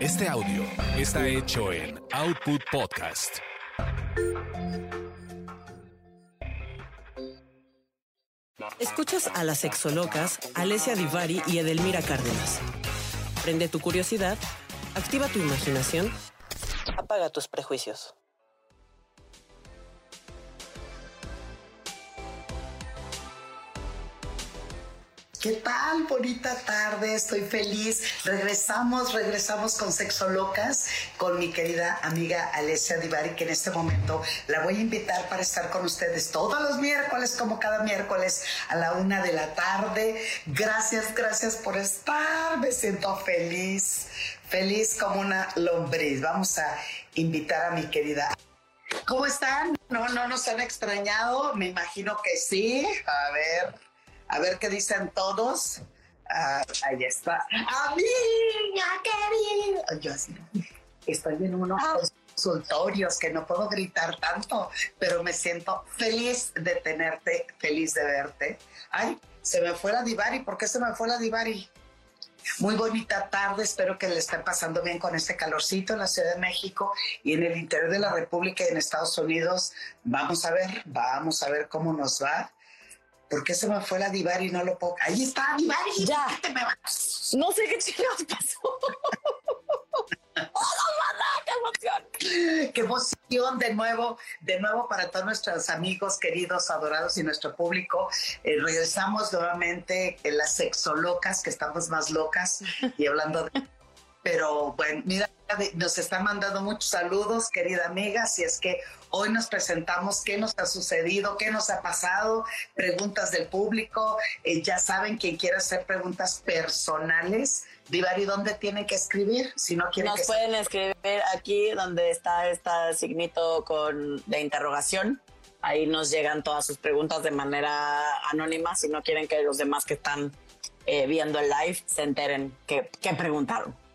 Este audio está hecho en Output Podcast. Escuchas a las sexolocas, Alessia Divari y Edelmira Cárdenas. Prende tu curiosidad, activa tu imaginación, apaga tus prejuicios. ¿Qué tal? Bonita tarde, estoy feliz. Regresamos, regresamos con Sexo Locas, con mi querida amiga Alessia Divari, que en este momento la voy a invitar para estar con ustedes todos los miércoles, como cada miércoles a la una de la tarde. Gracias, gracias por estar. Me siento feliz, feliz como una lombriz. Vamos a invitar a mi querida ¿Cómo están? No, no nos han extrañado. Me imagino que sí. A ver. A ver qué dicen todos. Ah, ahí está. Amiga querida. Yo así, estoy en unos ah. consultorios que no puedo gritar tanto, pero me siento feliz de tenerte, feliz de verte. Ay, se me fue la Divari. ¿Por qué se me fue la Divari? Muy bonita tarde, espero que le estén pasando bien con este calorcito en la Ciudad de México y en el interior de la República y en Estados Unidos. Vamos a ver, vamos a ver cómo nos va. ¿Por qué se me fue la Divari y no lo puedo? Ahí está, Divari. Ya. ¿Qué te me vas? No sé qué chingados pasó. ¡Oh, ¡Qué emoción! ¡Qué emoción! De nuevo, de nuevo para todos nuestros amigos, queridos, adorados y nuestro público. Eh, regresamos nuevamente en las sexolocas, que estamos más locas y hablando de pero bueno, mira, nos están mandando muchos saludos, querida amiga, si es que hoy nos presentamos qué nos ha sucedido, qué nos ha pasado, preguntas del público, eh, ya saben, quien quiera hacer preguntas personales, Divari, ¿dónde tiene que escribir? Si no quieren Nos pueden escribir aquí donde está este signito con de interrogación. Ahí nos llegan todas sus preguntas de manera anónima, si no quieren que los demás que están eh, viendo el live se enteren qué preguntaron.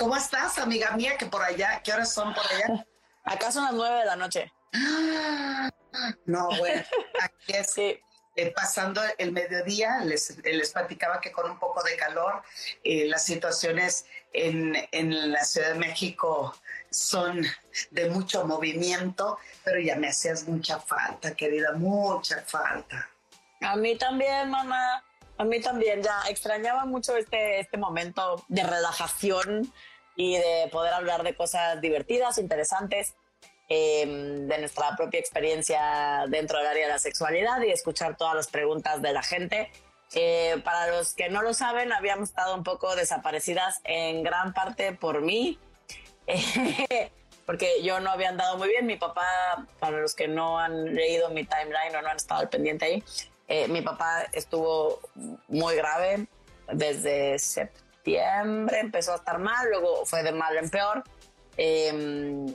¿Cómo estás, amiga mía? Que por allá, ¿qué horas son por allá? Acá son las nueve de la noche. No, bueno, aquí es eh, pasando el mediodía, les, les platicaba que con un poco de calor, eh, las situaciones en, en la Ciudad de México son de mucho movimiento, pero ya me hacías mucha falta, querida, mucha falta. A mí también, mamá. A mí también, ya extrañaba mucho este, este momento de relajación y de poder hablar de cosas divertidas, interesantes, em, de nuestra propia experiencia dentro del área de la sexualidad y escuchar todas las preguntas de la gente. Eh, para los que no lo saben, habíamos estado un poco desaparecidas en gran parte por mí, porque yo no había andado muy bien. Mi papá, para los que no han leído mi timeline o no han estado al pendiente ahí, eh, mi papá estuvo muy grave desde septiembre, empezó a estar mal, luego fue de mal en peor. Em,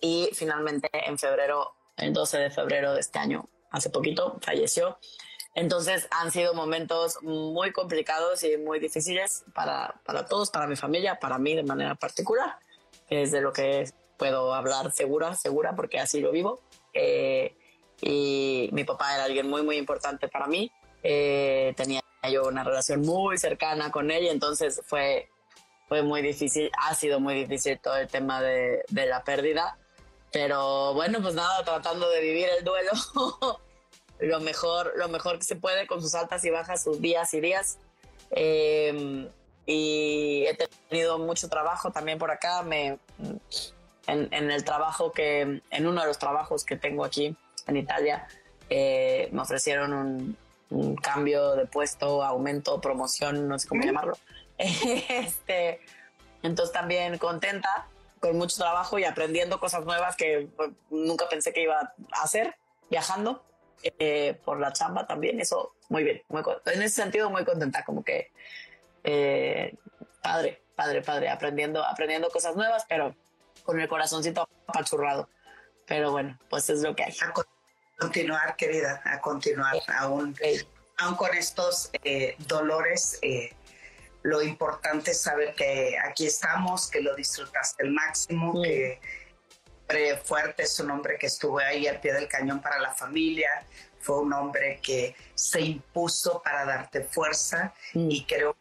y finalmente en febrero, el 12 de febrero de este año, hace poquito, falleció. Entonces han sido momentos muy complicados y muy difíciles para, para todos, para mi familia, para mí de manera particular, que es de lo que puedo hablar segura, segura, porque así lo vivo. Eh, y mi papá era alguien muy, muy importante para mí. Eh, tenía yo una relación muy cercana con y entonces fue, fue muy difícil, ha sido muy difícil todo el tema de, de la pérdida. Pero bueno, pues nada, tratando de vivir el duelo lo mejor, lo mejor que se puede con sus altas y bajas, sus días y días. Eh, y he tenido mucho trabajo también por acá. Me, en, en, el trabajo que, en uno de los trabajos que tengo aquí, en Italia, eh, me ofrecieron un, cambio de puesto, aumento, promoción, no sé cómo llamarlo. este, entonces también contenta, con mucho trabajo y aprendiendo cosas nuevas que pues, nunca pensé que iba a hacer, viajando eh, por la chamba también, eso muy bien, muy, en ese sentido muy contenta, como que eh, padre, padre, padre, aprendiendo, aprendiendo cosas nuevas, pero con el corazoncito apachurrado. Pero bueno, pues es lo que hay continuar, querida, a continuar, aún, aún con estos eh, dolores. Eh, lo importante es saber que aquí estamos, que lo disfrutaste al máximo, que fuerte es un hombre que estuvo ahí al pie del cañón para la familia, fue un hombre que se impuso para darte fuerza y creo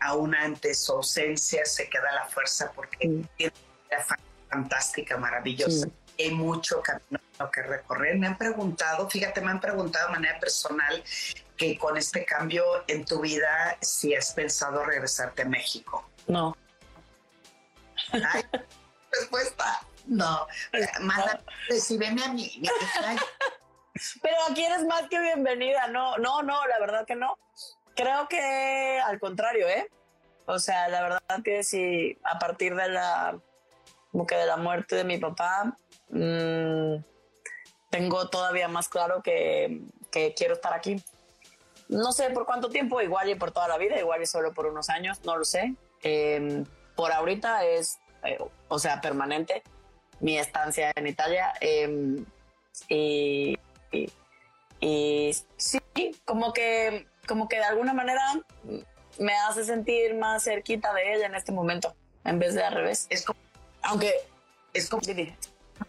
aún ante su ausencia se queda la fuerza porque tiene una fantástica, maravillosa. Hay mucho camino que recorrer. Me han preguntado, fíjate, me han preguntado de manera personal que con este cambio en tu vida, si has pensado regresarte a México. No. Ay, respuesta. No, manda, recíbeme a mí. Pero aquí eres más que bienvenida. No, no, no, la verdad que no. Creo que al contrario, ¿eh? O sea, la verdad que si a partir de la, como que de la muerte de mi papá, mm, tengo todavía más claro que, que quiero estar aquí. No sé por cuánto tiempo, igual y por toda la vida, igual y solo por unos años, no lo sé. Eh, por ahorita es, eh, o sea, permanente mi estancia en Italia. eh, y, y, y sí, como que, como que de alguna manera me hace sentir más cerquita de ella en este momento, en vez de al revés. Es como, Aunque, es como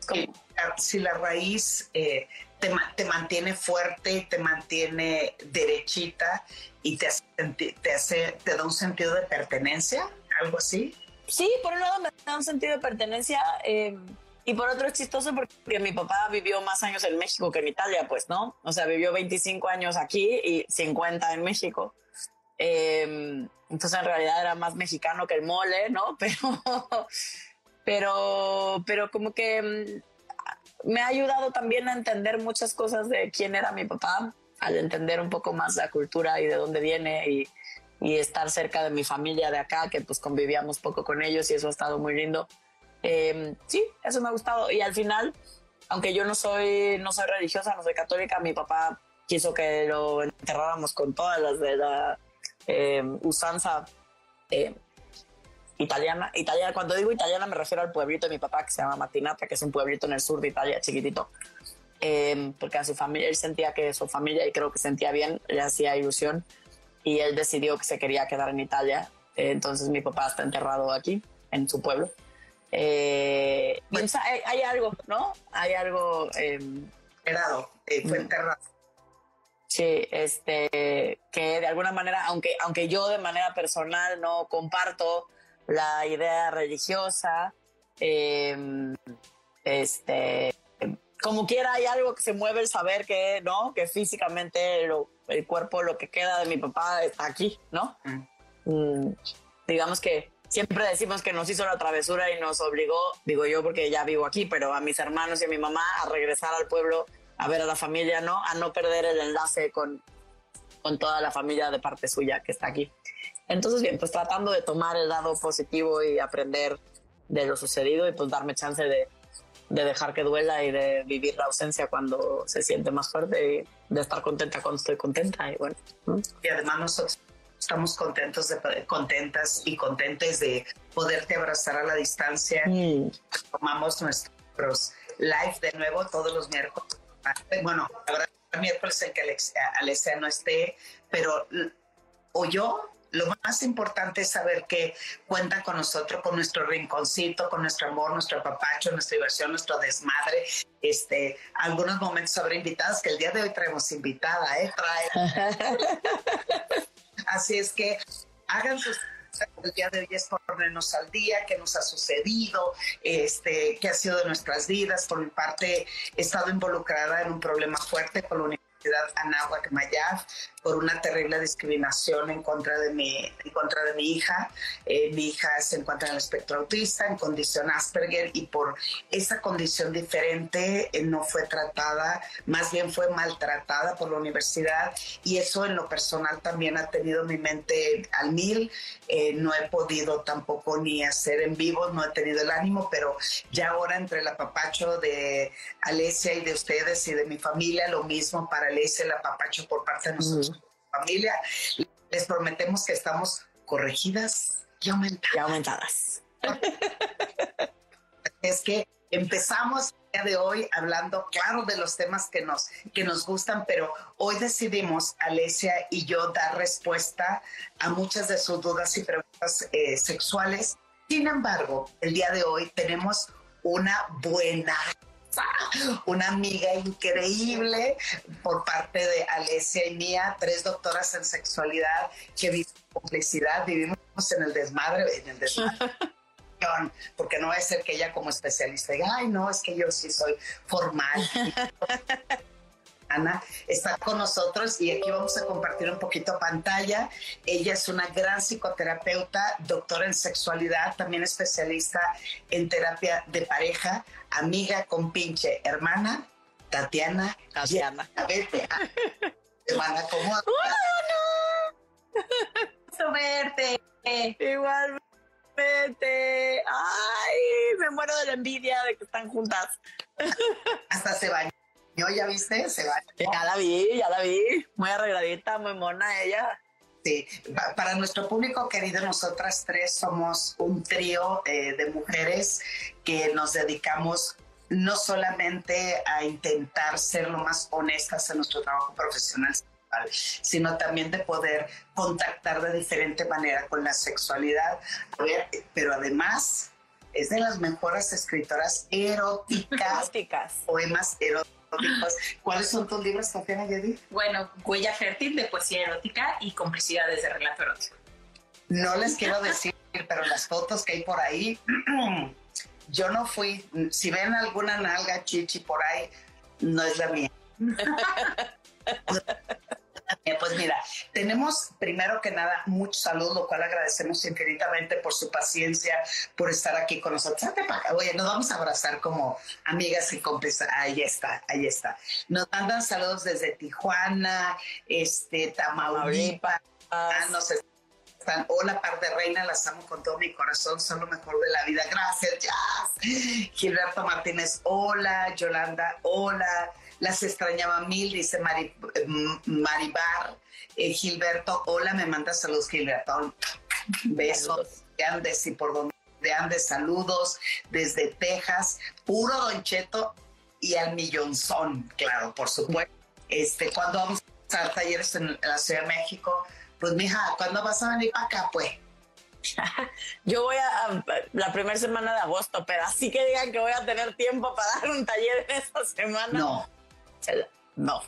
como- si la raíz eh, te, te mantiene fuerte, te mantiene derechita y te hace, te hace, te da un sentido de pertenencia, algo así. Sí, por un lado me da un sentido de pertenencia eh, y por otro es chistoso porque mi papá vivió más años en México que en Italia, pues, ¿no? O sea, vivió 25 años aquí y 50 en México. Eh, entonces en realidad era más mexicano que el mole, ¿no? Pero, pero, pero como que mm, me ha ayudado también a entender muchas cosas de quién era mi papá, al entender un poco más la cultura y de dónde viene y, y estar cerca de mi familia de acá, que pues convivíamos poco con ellos y eso ha estado muy lindo. Eh, sí, eso me ha gustado. Y al final, aunque yo no soy, no soy religiosa, no soy católica, mi papá quiso que lo enterráramos con todas las de la eh, usanza eh, italiana. Italiana. Cuando digo italiana me refiero al pueblito de mi papá que se llama Martinata, que es un pueblito en el sur de Italia, chiquitito. Eh, porque a su familia, él sentía que su familia, y creo que sentía bien, le hacía ilusión, y él decidió que se quería quedar en Italia. Eh, entonces mi papá está enterrado aquí, en su pueblo. Eh, sea, hay, hay algo, ¿no? Hay algo, eh, Herado, eh, fue enterrado. sí, este, que de alguna manera, aunque, aunque yo de manera personal no comparto la idea religiosa, eh, este, como quiera hay algo que se mueve el saber que, ¿no? Que físicamente lo- el cuerpo, lo que queda de mi papá está aquí, ¿no? Mm. Mm, digamos que siempre decimos que nos hizo la travesura y nos obligó, digo yo porque ya vivo aquí, pero a mis hermanos y a mi mamá a regresar al pueblo a ver a la familia, ¿no? A no perder el enlace con, con toda la familia de parte suya que está aquí. Entonces, bien, pues tratando de tomar el lado positivo y aprender de lo sucedido y pues darme chance de, de dejar que duela y de vivir la ausencia cuando se siente más fuerte y de estar contenta cuando estoy contenta y bueno. ¿no? Y además nosotros estamos contentos de, contentas y contentes de poderte abrazar a la distancia. Mm. Tomamos nuestros live de nuevo todos los miércoles. Bueno, habrá miércoles en que Alex- Alessia no esté, pero o yo, lo más importante es saber que cuentan con nosotros, con nuestro rinconcito, con nuestro amor, nuestro apapacho, nuestra diversión, nuestro desmadre. Este, algunos momentos habrá invitados que el día de hoy traemos invitada, ¿eh? Trae Así es que hagan sus el día de hoy es ponernos al día, qué nos ha sucedido, este, qué ha sido de nuestras vidas. Por mi parte, he estado involucrada en un problema fuerte con la Universidad Anáhuac Mayaf por una terrible discriminación en contra de mi, en contra de mi hija. Eh, mi hija se encuentra en el espectro autista, en condición Asperger, y por esa condición diferente eh, no fue tratada, más bien fue maltratada por la universidad, y eso en lo personal también ha tenido mi mente al mil. Eh, no he podido tampoco ni hacer en vivo, no he tenido el ánimo, pero ya ahora entre el apapacho de Alesia y de ustedes y de mi familia, lo mismo para Alesia, el apapacho por parte de nosotros, familia, les prometemos que estamos corregidas y aumentadas. Y aumentadas. Es que empezamos el día de hoy hablando, claro, de los temas que nos, que nos gustan, pero hoy decidimos, Alesia y yo, dar respuesta a muchas de sus dudas y preguntas eh, sexuales. Sin embargo, el día de hoy tenemos una buena una amiga increíble por parte de Alesia y mía, tres doctoras en sexualidad que viven complicidad, vivimos en el desmadre, en el desmadre. porque no va a ser que ella como especialista diga, ay, no, es que yo sí soy formal. Ana está con nosotros y aquí vamos a compartir un poquito pantalla. Ella es una gran psicoterapeuta, doctora en sexualidad, también especialista en terapia de pareja, amiga con pinche hermana, Tatiana. Tatiana. Vete. Hermana, ¿cómo? no! verte. Igualmente. Ay, me muero de la envidia de que están juntas. Hasta se bañó, ¿ya viste? Se bañó. Ya la vi, ya la vi. Muy arregladita, muy mona ella. Sí, para nuestro público querido, nosotras tres somos un trío eh, de mujeres que nos dedicamos no solamente a intentar ser lo más honestas en nuestro trabajo profesional, sino también de poder contactar de diferente manera con la sexualidad. pero además es de las mejores escritoras eróticas, poemas eróticos. ¿Cuáles son tus libros, Tatiana Yedi? Bueno, Huella Fértil de Poesía Erótica y Complicidades de Relato Erótico. No les quiero decir, pero las fotos que hay por ahí, yo no fui. Si ven alguna nalga chichi por ahí, no es la mía. Eh, pues mira, tenemos primero que nada mucho salud, lo cual agradecemos infinitamente por su paciencia, por estar aquí con nosotros. Oye, nos vamos a abrazar como amigas y cómplices. Ahí está, ahí está. Nos mandan saludos desde Tijuana, este, Tamaulipas. Ah, nos están, hola, par de reina, las amo con todo mi corazón, son lo mejor de la vida. Gracias, Jazz. Gilberto Martínez, hola. Yolanda, hola. Las extrañaba mil, dice Mari, Maribar. Eh, Gilberto, hola, me manda saludos, Gilberto. Besos de Andes y por donde Andes, saludos desde Texas. Puro Don Cheto y al millonzón, claro, por supuesto. Este, cuando vamos a talleres en la Ciudad de México, pues mija, ¿cuándo vas a venir para acá, pues? Yo voy a, la primera semana de agosto, pero así que digan que voy a tener tiempo para dar un taller en esa semana. No, no,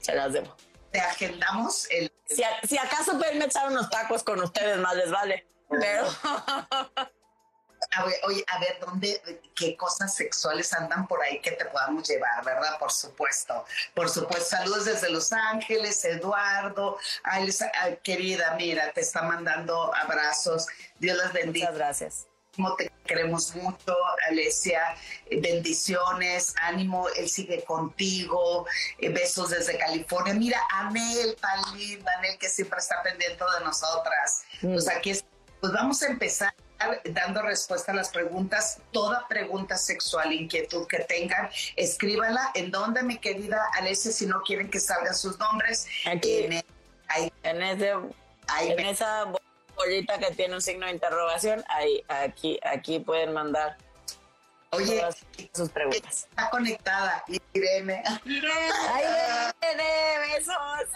se las debo. Te agendamos el. Si, acaso pueden echar unos tacos con ustedes, más les vale. Pero. A ver, oye, a ver, ¿dónde, qué cosas sexuales andan por ahí que te podamos llevar, verdad? Por supuesto, por supuesto. Saludos desde Los Ángeles, Eduardo. Ay, querida, mira, te está mandando abrazos. Dios las bendiga. Muchas gracias te queremos mucho, Alesia. Bendiciones, ánimo, él sigue contigo. Eh, besos desde California. Mira, Anel, tan linda, Anel, que siempre está pendiente de nosotras. Mm. Pues aquí pues vamos a empezar dando respuesta a las preguntas. Toda pregunta sexual, inquietud que tengan, escríbala. ¿En dónde, mi querida Alesia, si no quieren que salgan sus nombres? Aquí. En, en, ese, en esa bolita que tiene un signo de interrogación, ahí, aquí, aquí pueden mandar Oye, sus preguntas. Está conectada, Irene. Irene, ay, Irene, besos.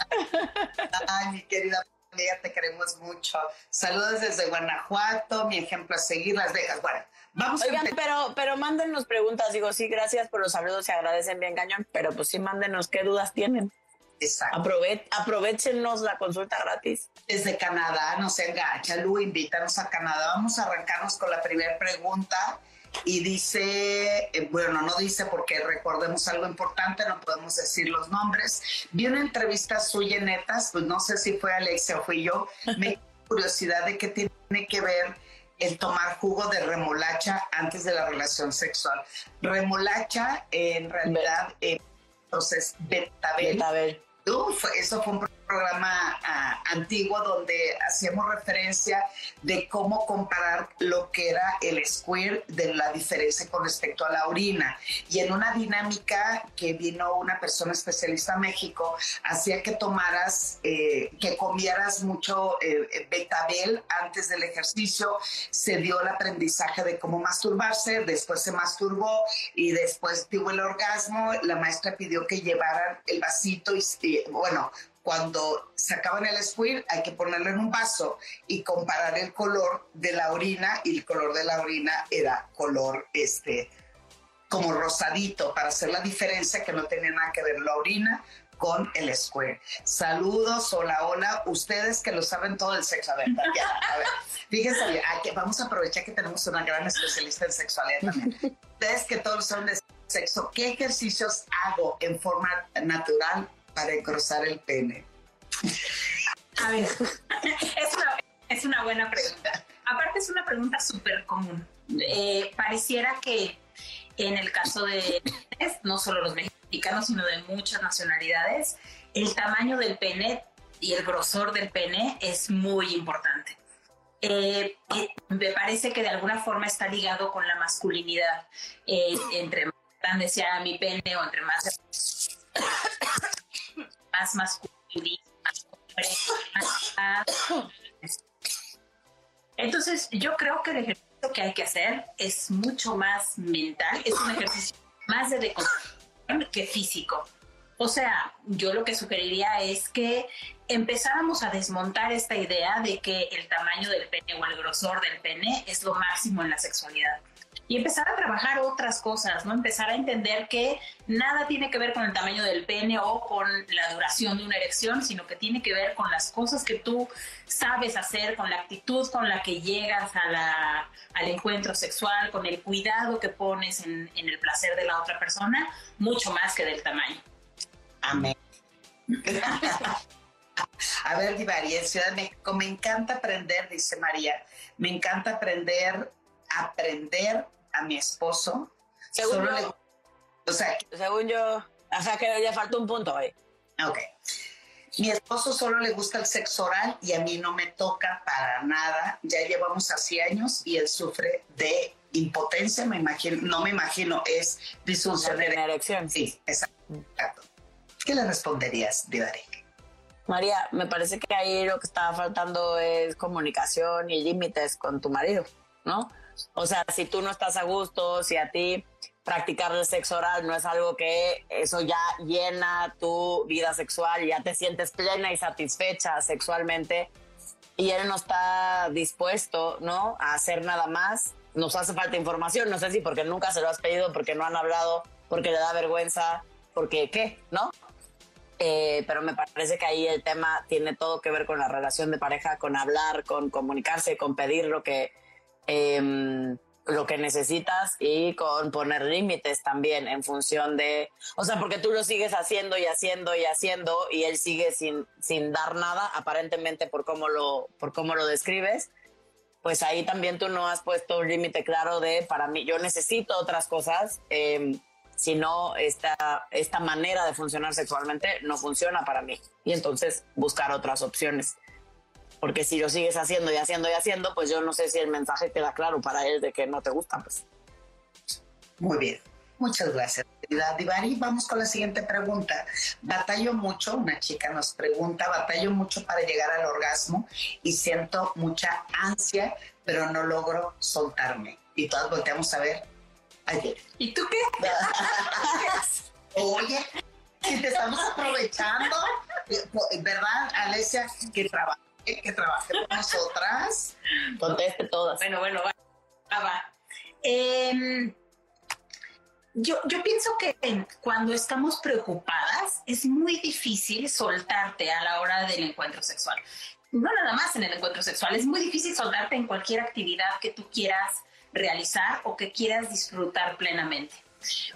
Ay, mi querida amiga, te queremos mucho. Saludos desde Guanajuato, mi ejemplo a seguir, Las Vegas. Bueno, vamos Oigan, pero, pero mándenos preguntas. Digo, sí, gracias por los saludos, se agradecen bien cañón, pero pues sí, mándenos qué dudas tienen. Exacto. aprovechenos la consulta gratis. Desde Canadá, no se engancha, Lu, invítanos a Canadá. Vamos a arrancarnos con la primera pregunta. Y dice, eh, bueno, no dice porque recordemos algo importante, no podemos decir los nombres. Vi una entrevista suya, netas, pues no sé si fue Alexia o fui yo. Me curiosidad de qué tiene que ver el tomar jugo de remolacha antes de la relación sexual. Remolacha, en realidad, eh, entonces, betabel. betabel eso fue un programa ah, antiguo donde hacíamos referencia de cómo comparar lo que era el squirt de la diferencia con respecto a la orina. Y en una dinámica que vino una persona especialista a México, hacía que tomaras, eh, que comieras mucho eh, betabel antes del ejercicio, se dio el aprendizaje de cómo masturbarse, después se masturbó y después tuvo el orgasmo, la maestra pidió que llevaran el vasito y bueno, cuando sacaban el squirt hay que ponerlo en un vaso y comparar el color de la orina y el color de la orina era color este como rosadito para hacer la diferencia que no tenía nada que ver la orina con el Square. Saludos, hola, hola, ustedes que lo saben todo el sexo. A ver, a ver, fíjense, que vamos a aprovechar que tenemos una gran especialista en sexualidad también. Ustedes que todos saben de sexo, ¿qué ejercicios hago en forma natural para engrosar el pene? A ver, es una, es buena pregunta. Aparte es una pregunta súper común. Eh, pareciera que en el caso de no solo los mexicanos, sino de muchas nacionalidades, el tamaño del pene y el grosor del pene es muy importante. Eh, eh, me parece que de alguna forma está ligado con la masculinidad. entre más grande sea mi pene o entre más, más masculino, entonces, yo creo que el ejercicio que hay que hacer es mucho más mental, es un ejercicio más de deconstrucción que físico. O sea, yo lo que sugeriría es que empezáramos a desmontar esta idea de que el tamaño del pene o el grosor del pene es lo máximo en la sexualidad y empezar a trabajar otras cosas, ¿no? Empezar a entender que nada tiene que ver con el tamaño del pene o con la duración de una erección, sino que tiene que ver con las cosas que tú sabes hacer, con la actitud con la que llegas a la, al encuentro sexual, con el cuidado que pones en, en el placer de la otra persona, mucho más que del tamaño. Amén. A ver, Divari, en Ciudad de México me encanta aprender, dice María, me encanta aprender, aprender a mi esposo. Según yo, o sea, según yo, o sea que ya falta un punto ahí. Ok. Mi esposo solo le gusta el sexo oral y a mí no me toca para nada. Ya llevamos así años y él sufre de impotencia, me imagino, no me imagino, es disfunción de erección. Sí, exacto. ¿Qué le responderías, Divari? María, me parece que ahí lo que estaba faltando es comunicación y límites con tu marido, ¿no? O sea, si tú no estás a gusto, si a ti practicar el sexo oral no es algo que eso ya llena tu vida sexual, ya te sientes plena y satisfecha sexualmente y él no está dispuesto, ¿no? A hacer nada más. Nos hace falta información, no sé si porque nunca se lo has pedido, porque no han hablado, porque le da vergüenza, porque qué, ¿no? Eh, pero me parece que ahí el tema tiene todo que ver con la relación de pareja, con hablar, con comunicarse, con pedir lo que Em, lo que necesitas y con poner límites también en función de, o sea, porque tú lo sigues haciendo y haciendo y haciendo y él sigue sin, sin dar nada, aparentemente por cómo lo, por cómo lo describes, pues ahí también tú no has puesto un límite claro de, para mí, yo necesito otras cosas, eh, si no, esta, esta manera de funcionar sexualmente no funciona para mí. Y entonces buscar otras opciones porque si lo sigues haciendo y haciendo y haciendo, pues yo no sé si el mensaje queda claro para él de que no te gusta. Pues. Muy bien, muchas gracias. Divari, vamos con la siguiente pregunta. Batallo mucho, una chica nos pregunta, batallo mucho para llegar al orgasmo y siento mucha ansia, pero no logro soltarme. Y todas volteamos a ver ayer. ¿Y tú qué? Oye, si te estamos aprovechando, ¿verdad, Alesia? Que trabaja que trabaje con nosotras. Conteste todas. Bueno, bueno, va. va. Em, yo, yo pienso que cuando estamos preocupadas es muy difícil soltarte a la hora del encuentro sexual. No nada más en el encuentro sexual, es muy difícil soltarte en cualquier actividad que tú quieras realizar o que quieras disfrutar plenamente.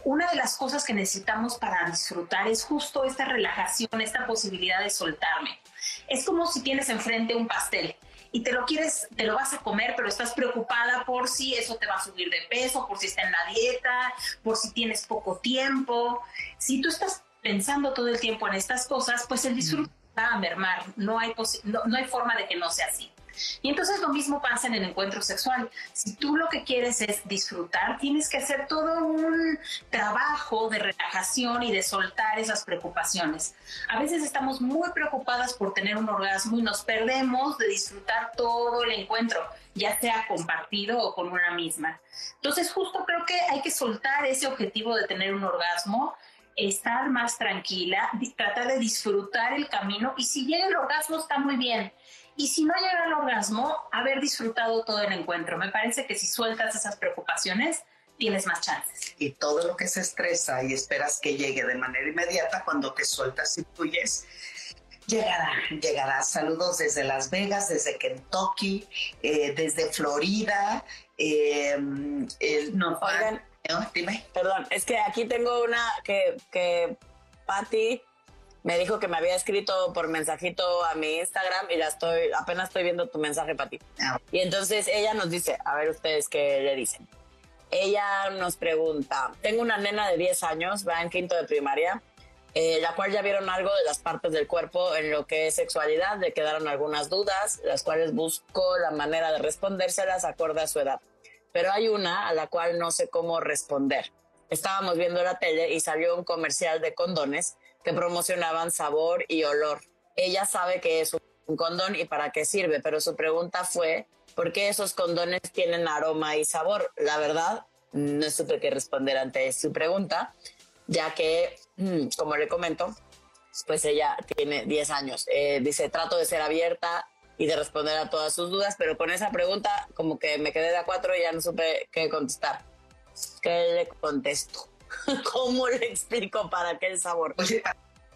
Una de las cosas que necesitamos para disfrutar es justo esta relajación, esta posibilidad de soltarme. Es como si tienes enfrente un pastel y te lo quieres, te lo vas a comer, pero estás preocupada por si eso te va a subir de peso, por si está en la dieta, por si tienes poco tiempo. Si tú estás pensando todo el tiempo en estas cosas, pues el disfrute va a mermar. No hay, no hay forma de que no sea así. Y entonces lo mismo pasa en el encuentro sexual. Si tú lo que quieres es disfrutar, tienes que hacer todo un trabajo de relajación y de soltar esas preocupaciones. A veces estamos muy preocupadas por tener un orgasmo y nos perdemos de disfrutar todo el encuentro, ya sea compartido o con una misma. Entonces justo creo que hay que soltar ese objetivo de tener un orgasmo estar más tranquila, tratar de disfrutar el camino y si llega el orgasmo está muy bien. Y si no llega al orgasmo, haber disfrutado todo el encuentro. Me parece que si sueltas esas preocupaciones, tienes más chances. Y todo lo que se estresa y esperas que llegue de manera inmediata, cuando te sueltas y fluyes, llegará, llegará. Saludos desde Las Vegas, desde Kentucky, eh, desde Florida. Eh, el, no, Oigan, dime. Perdón, es que aquí tengo una que, que Patty me dijo que me había escrito por mensajito a mi Instagram y la estoy, apenas estoy viendo tu mensaje, Pati. Ah. Y entonces ella nos dice, a ver ustedes qué le dicen. Ella nos pregunta, tengo una nena de 10 años, va en quinto de primaria, eh, la cual ya vieron algo de las partes del cuerpo en lo que es sexualidad, le quedaron algunas dudas, las cuales busco la manera de respondérselas acorde a su edad. Pero hay una a la cual no sé cómo responder. Estábamos viendo la tele y salió un comercial de condones que promocionaban sabor y olor. Ella sabe que es un condón y para qué sirve, pero su pregunta fue, ¿por qué esos condones tienen aroma y sabor? La verdad, no supe qué responder ante su pregunta, ya que, mm, como le comento, pues ella tiene 10 años. Eh, dice, trato de ser abierta y de responder a todas sus dudas, pero con esa pregunta como que me quedé de a cuatro y ya no supe qué contestar. ¿Qué le contesto? ¿Cómo le explico para qué el sabor? Oye,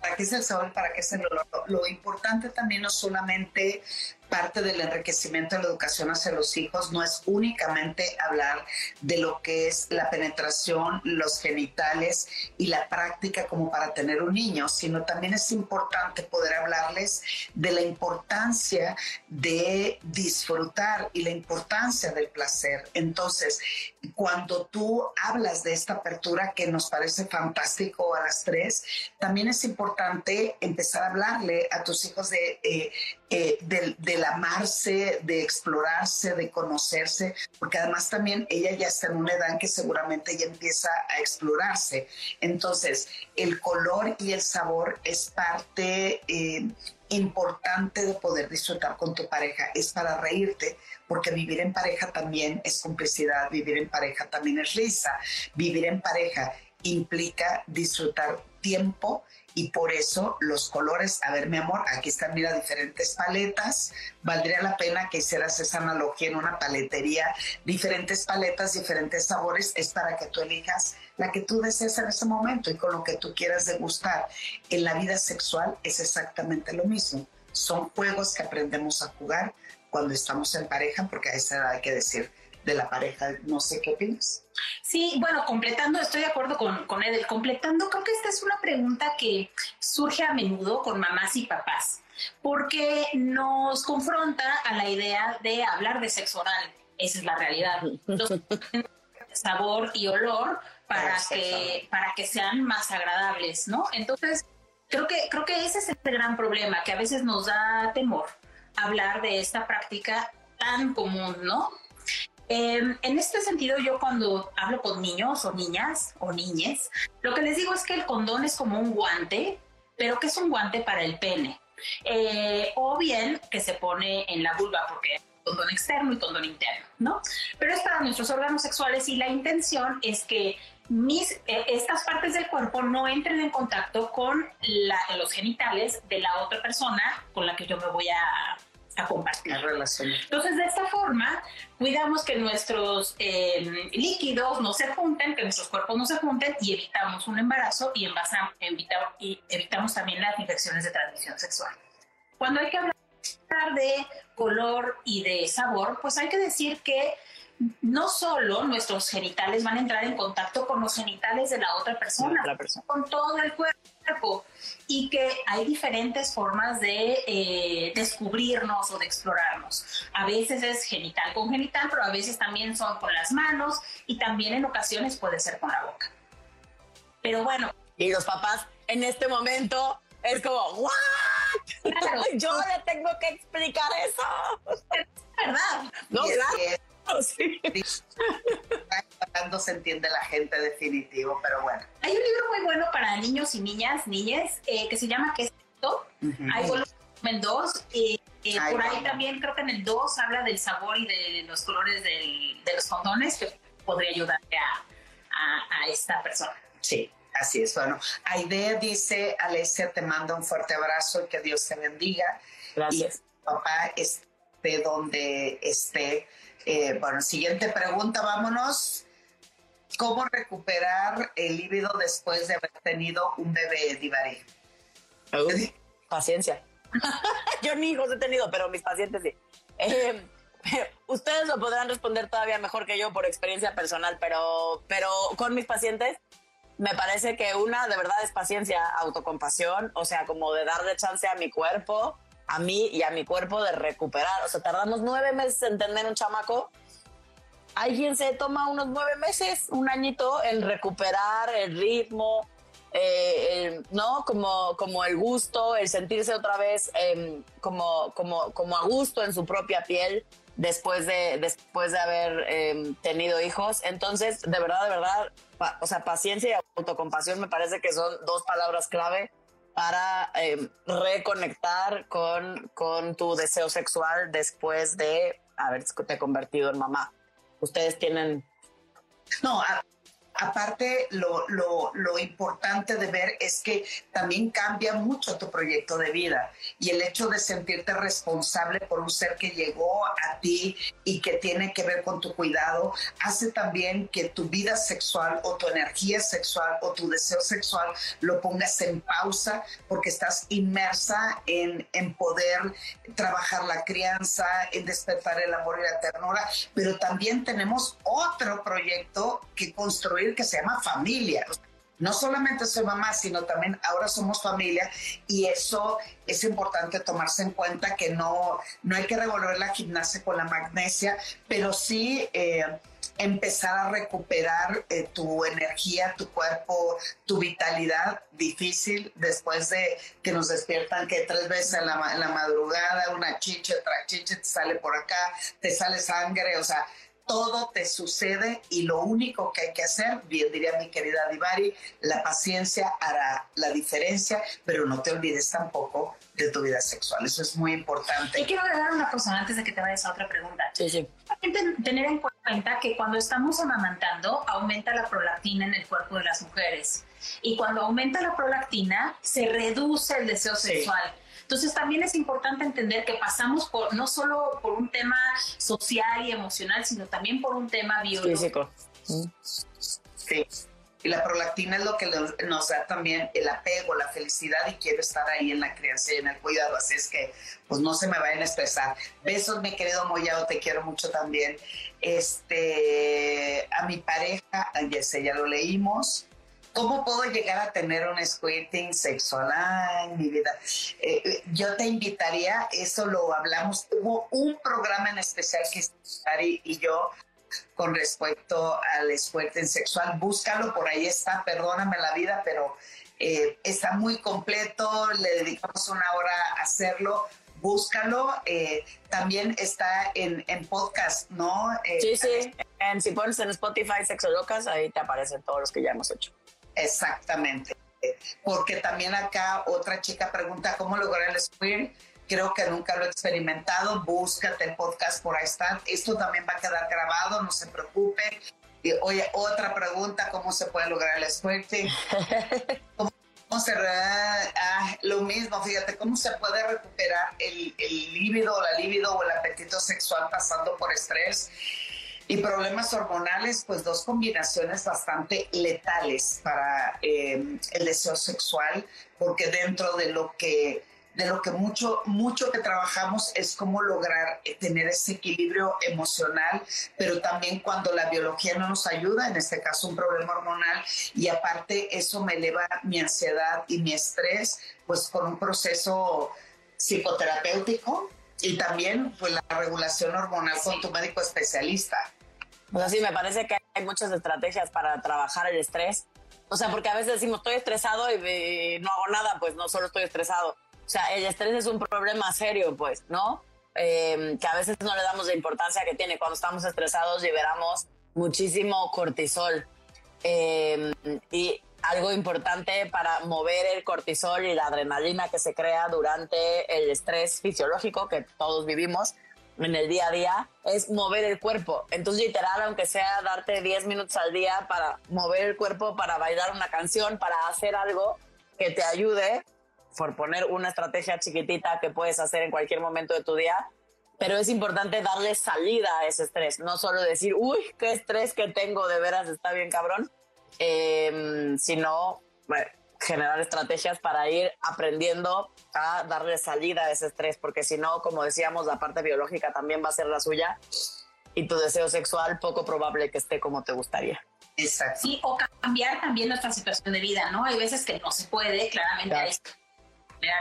¿para qué es el sabor? ¿Para qué es el olor? Lo importante también no solamente parte del enriquecimiento de la educación hacia los hijos no es únicamente hablar de lo que es la penetración, los genitales y la práctica como para tener un niño, sino también es importante poder hablarles de la importancia de disfrutar y la importancia del placer. Entonces, cuando tú hablas de esta apertura que nos parece fantástico a las tres, también es importante empezar a hablarle a tus hijos de, eh, eh, del amarse, de explorarse, de conocerse, porque además también ella ya está en una edad en que seguramente ya empieza a explorarse. Entonces, el color y el sabor es parte eh, importante de poder disfrutar con tu pareja, es para reírte, porque vivir en pareja también es complicidad, vivir en pareja también es risa, vivir en pareja implica disfrutar tiempo y por eso los colores, a ver mi amor, aquí están mira diferentes paletas, valdría la pena que hicieras esa analogía en una paletería, diferentes paletas, diferentes sabores, es para que tú elijas la que tú desees en ese momento y con lo que tú quieras degustar. En la vida sexual es exactamente lo mismo, son juegos que aprendemos a jugar cuando estamos en pareja, porque a esa edad hay que decir, de la pareja. No sé qué opinas. Sí, bueno, completando, estoy de acuerdo con, con Edel. Completando, creo que esta es una pregunta que surge a menudo con mamás y papás, porque nos confronta a la idea de hablar de sexo oral. Esa es la realidad. sabor y olor para que, para que sean más agradables, ¿no? Entonces, creo que, creo que ese es el gran problema, que a veces nos da temor hablar de esta práctica tan común, ¿no? Em, en este sentido, yo cuando hablo con niños o niñas o niñes, lo que les digo es que el condón es como un guante, pero que es un guante para el pene. Eh, o bien que se pone en la vulva, porque condón externo y condón interno, ¿no? Pero es para nuestros órganos sexuales y la intención es que mis, eh, estas partes del cuerpo no entren en contacto con los genitales de la otra persona con la que yo me voy a a compartir. Entonces, de esta forma, cuidamos que nuestros eh, líquidos no se junten, que nuestros cuerpos no se junten y evitamos un embarazo y, y evitamos también las infecciones de transmisión sexual. Cuando hay que hablar de color y de sabor, pues hay que decir que no solo nuestros genitales van a entrar en contacto con los genitales de la otra persona, con todo el cuerpo, y que hay diferentes formas de eh, descubrirnos o de explorarnos. A veces es genital con genital, pero a veces también son con las manos y también en ocasiones puede ser con la boca. Pero bueno. Y los papás en este momento es como, ¿what? Yo le tengo que explicar eso. Es verdad. No, gracias. Sí. se entiende la gente definitivo, pero bueno. Hay un libro muy bueno para niños y niñas, niñas, eh, que se llama ¿Qué es esto? Hay volumen 2. Eh, eh, por ahí también creo que en el 2 habla del sabor y de los colores del, de los condones que podría ayudarle a, a, esta persona. Sí. Así es, bueno. Aide dice, Alesia, te manda un fuerte abrazo y que Dios te bendiga. Gracias. Y papá esté donde esté, eh, bueno, siguiente pregunta, vámonos. ¿Cómo recuperar el líbido después de haber tenido un bebé, Divari? paciencia. Yo ni hijos he tenido, pero mis pacientes sí. Eh, ustedes lo podrán responder todavía mejor que yo por experiencia personal, pero, pero con mis pacientes me parece que una de verdad es paciencia, autocompasión, o sea, como de darle chance a mi cuerpo, a mí y a mi cuerpo de recuperar. O sea, tardamos nueve meses en tener un chamaco. Alguien se toma unos nueve meses, un añito, en recuperar el ritmo, eh, ¿no? Como, como el gusto, el sentirse otra vez em, como, como, como a gusto en su propia piel después de, después de haber em, tenido hijos. Entonces, de verdad, de verdad, o sea, paciencia y autocompasión me parece que son dos palabras clave para em, reconectar con, con tu deseo sexual después de haberte convertido en mamá. Ustedes tienen... No, aparte lo, lo, importante de ver es que también cambia mucho tu proyecto de vida y el hecho de sentirte responsable por un ser que llegó a ti y que tiene que ver con tu cuidado hace también que tu vida sexual o tu energía sexual o tu deseo sexual lo pongas en pausa porque estás inmersa en, en poder trabajar la crianza, en despertar el amor y la ternura, pero también tenemos otro proyecto que construir que se llama familia. No solamente soy mamá, sino también ahora somos familia y eso es importante tomarse en cuenta que no, no hay que revolver la gimnasia con la magnesia, pero sí eh, empezar a recuperar eh, tu energía, tu cuerpo, tu vitalidad difícil después de que nos despiertan que tres veces en la, en la madrugada, una chicha, otra chicha, te sale por acá, te sale sangre, o sea, todo te sucede y lo único que hay que hacer, bien diría mi querida Divari, la paciencia hará la diferencia, pero no te olvides tampoco de tu vida sexual. Eso es muy importante. Y quiero agregar una cosa antes de que te vayas a otra pregunta. Sí, sí. Tener en cuenta que cuando estamos amamantando, aumenta la prolactina en el cuerpo de las mujeres. Y cuando aumenta la prolactina, se reduce el deseo sexual. Entonces también es importante entender que pasamos por no solo por un tema social y emocional, sino también por un tema biológico. Físico. Sí. Y la prolactina es lo que nos da también el apego, la felicidad y quiero estar ahí en la crianza y en el cuidado. Así es que, pues no se me vayan a estresar. Besos, mi querido Moyao, te quiero mucho también. Este, a mi pareja, ya ya lo leímos. ¿Cómo puedo llegar a tener un squirting sexual? en mi vida. Eh, eh, yo te invitaría, eso lo hablamos, hubo un programa en especial que Ari y yo con respecto al squirting sexual. Búscalo, por ahí está, perdóname la vida, pero eh, está muy completo, le dedicamos una hora a hacerlo. Búscalo, también está en, en, podcast, ¿no? sí, sí, en, si pones en Spotify Sexo Locas, ahí te aparecen todos los que ya hemos hecho. Exactamente. Porque también acá otra chica pregunta cómo lograr el squirt. Creo que nunca lo he experimentado. Búscate el podcast por ahí está. Esto también va a quedar grabado, no se preocupen. Y, oye, otra pregunta, ¿cómo se puede lograr el squirting? ¿Cómo, se, ah, lo mismo, fíjate, ¿cómo se puede recuperar el, el líbido, la líbido o el apetito sexual pasando por estrés? Y problemas hormonales, pues dos combinaciones bastante letales para eh, el deseo sexual, porque dentro de lo que de lo que mucho, mucho que trabajamos es cómo lograr eh, tener ese equilibrio emocional, pero también cuando la biología no nos ayuda, en este caso un problema hormonal, y aparte eso me eleva mi ansiedad y mi estrés, pues con un proceso psicoterapéutico y también pues la regulación hormonal con tu médico especialista. O sea, sí, me parece que hay muchas estrategias para trabajar el estrés. O sea, porque a veces decimos, estoy estresado y no hago nada, pues no, solo estoy estresado. O sea, el estrés es un problema serio, pues, ¿no? Em, que a veces no le damos la importancia que tiene. Cuando estamos estresados liberamos muchísimo cortisol. Em, y algo importante para mover el cortisol y la adrenalina que se crea durante el estrés fisiológico que todos vivimos en el día a día es mover el cuerpo. Entonces, literal, aunque sea darte 10 minutos al día para mover el cuerpo, para bailar una canción, para hacer algo que te ayude, por poner una estrategia chiquitita que puedes hacer en cualquier momento de tu día, pero es importante darle salida a ese estrés, no solo decir, uy, qué estrés que tengo, de veras está bien cabrón, em, sino generar estrategias para ir aprendiendo a darle salida a ese estrés, porque si no, como decíamos, la parte biológica también va a ser la suya y tu deseo sexual poco probable que esté como te gustaría. Exacto. Sí, o cambiar también nuestra situación de vida, ¿no? Hay veces que no se puede, claramente hay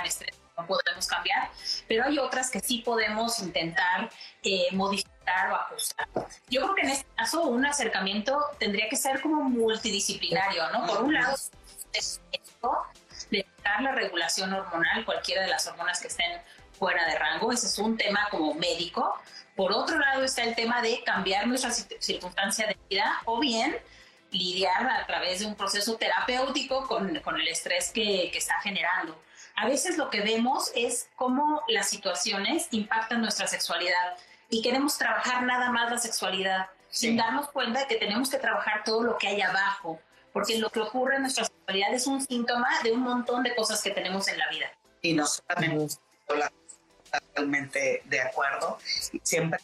estrés no podemos cambiar, pero hay otras que sí podemos intentar eh, modificar o ajustar. Yo creo que en este caso un acercamiento tendría que ser como multidisciplinario, ¿no? Por un lado, esto de la regulación hormonal, cualquiera de las hormonas que estén fuera de rango, ese es un tema como médico. Por otro lado está el tema de cambiar nuestra circunstancia de vida o bien lidiar a través de un proceso terapéutico con, con el estrés que, que está generando. A veces lo que vemos es cómo las situaciones impactan nuestra sexualidad y queremos trabajar nada más la sexualidad sin darnos cuenta de que tenemos que trabajar todo lo que hay abajo, porque lo que ocurre en nuestra sexualidad es un síntoma de un montón de cosas que tenemos en la vida. Y no solamente totalmente de acuerdo, siempre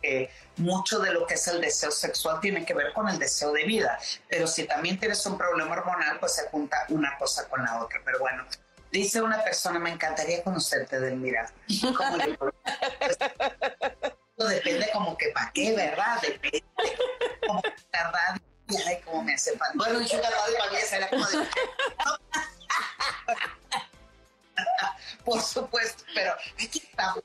que mucho de lo que es el deseo sexual tiene que ver con el deseo de vida, pero si también tienes un problema hormonal, pues se junta una cosa con la otra. Pero bueno, Dice una persona, me encantaría conocerte, Delmira. ¿Cómo depende como que para qué, ¿verdad? Depende. Como la radio, ay, cómo me hace falta. Bueno, yo la radio para mí era como de... Por supuesto, pero aquí estamos.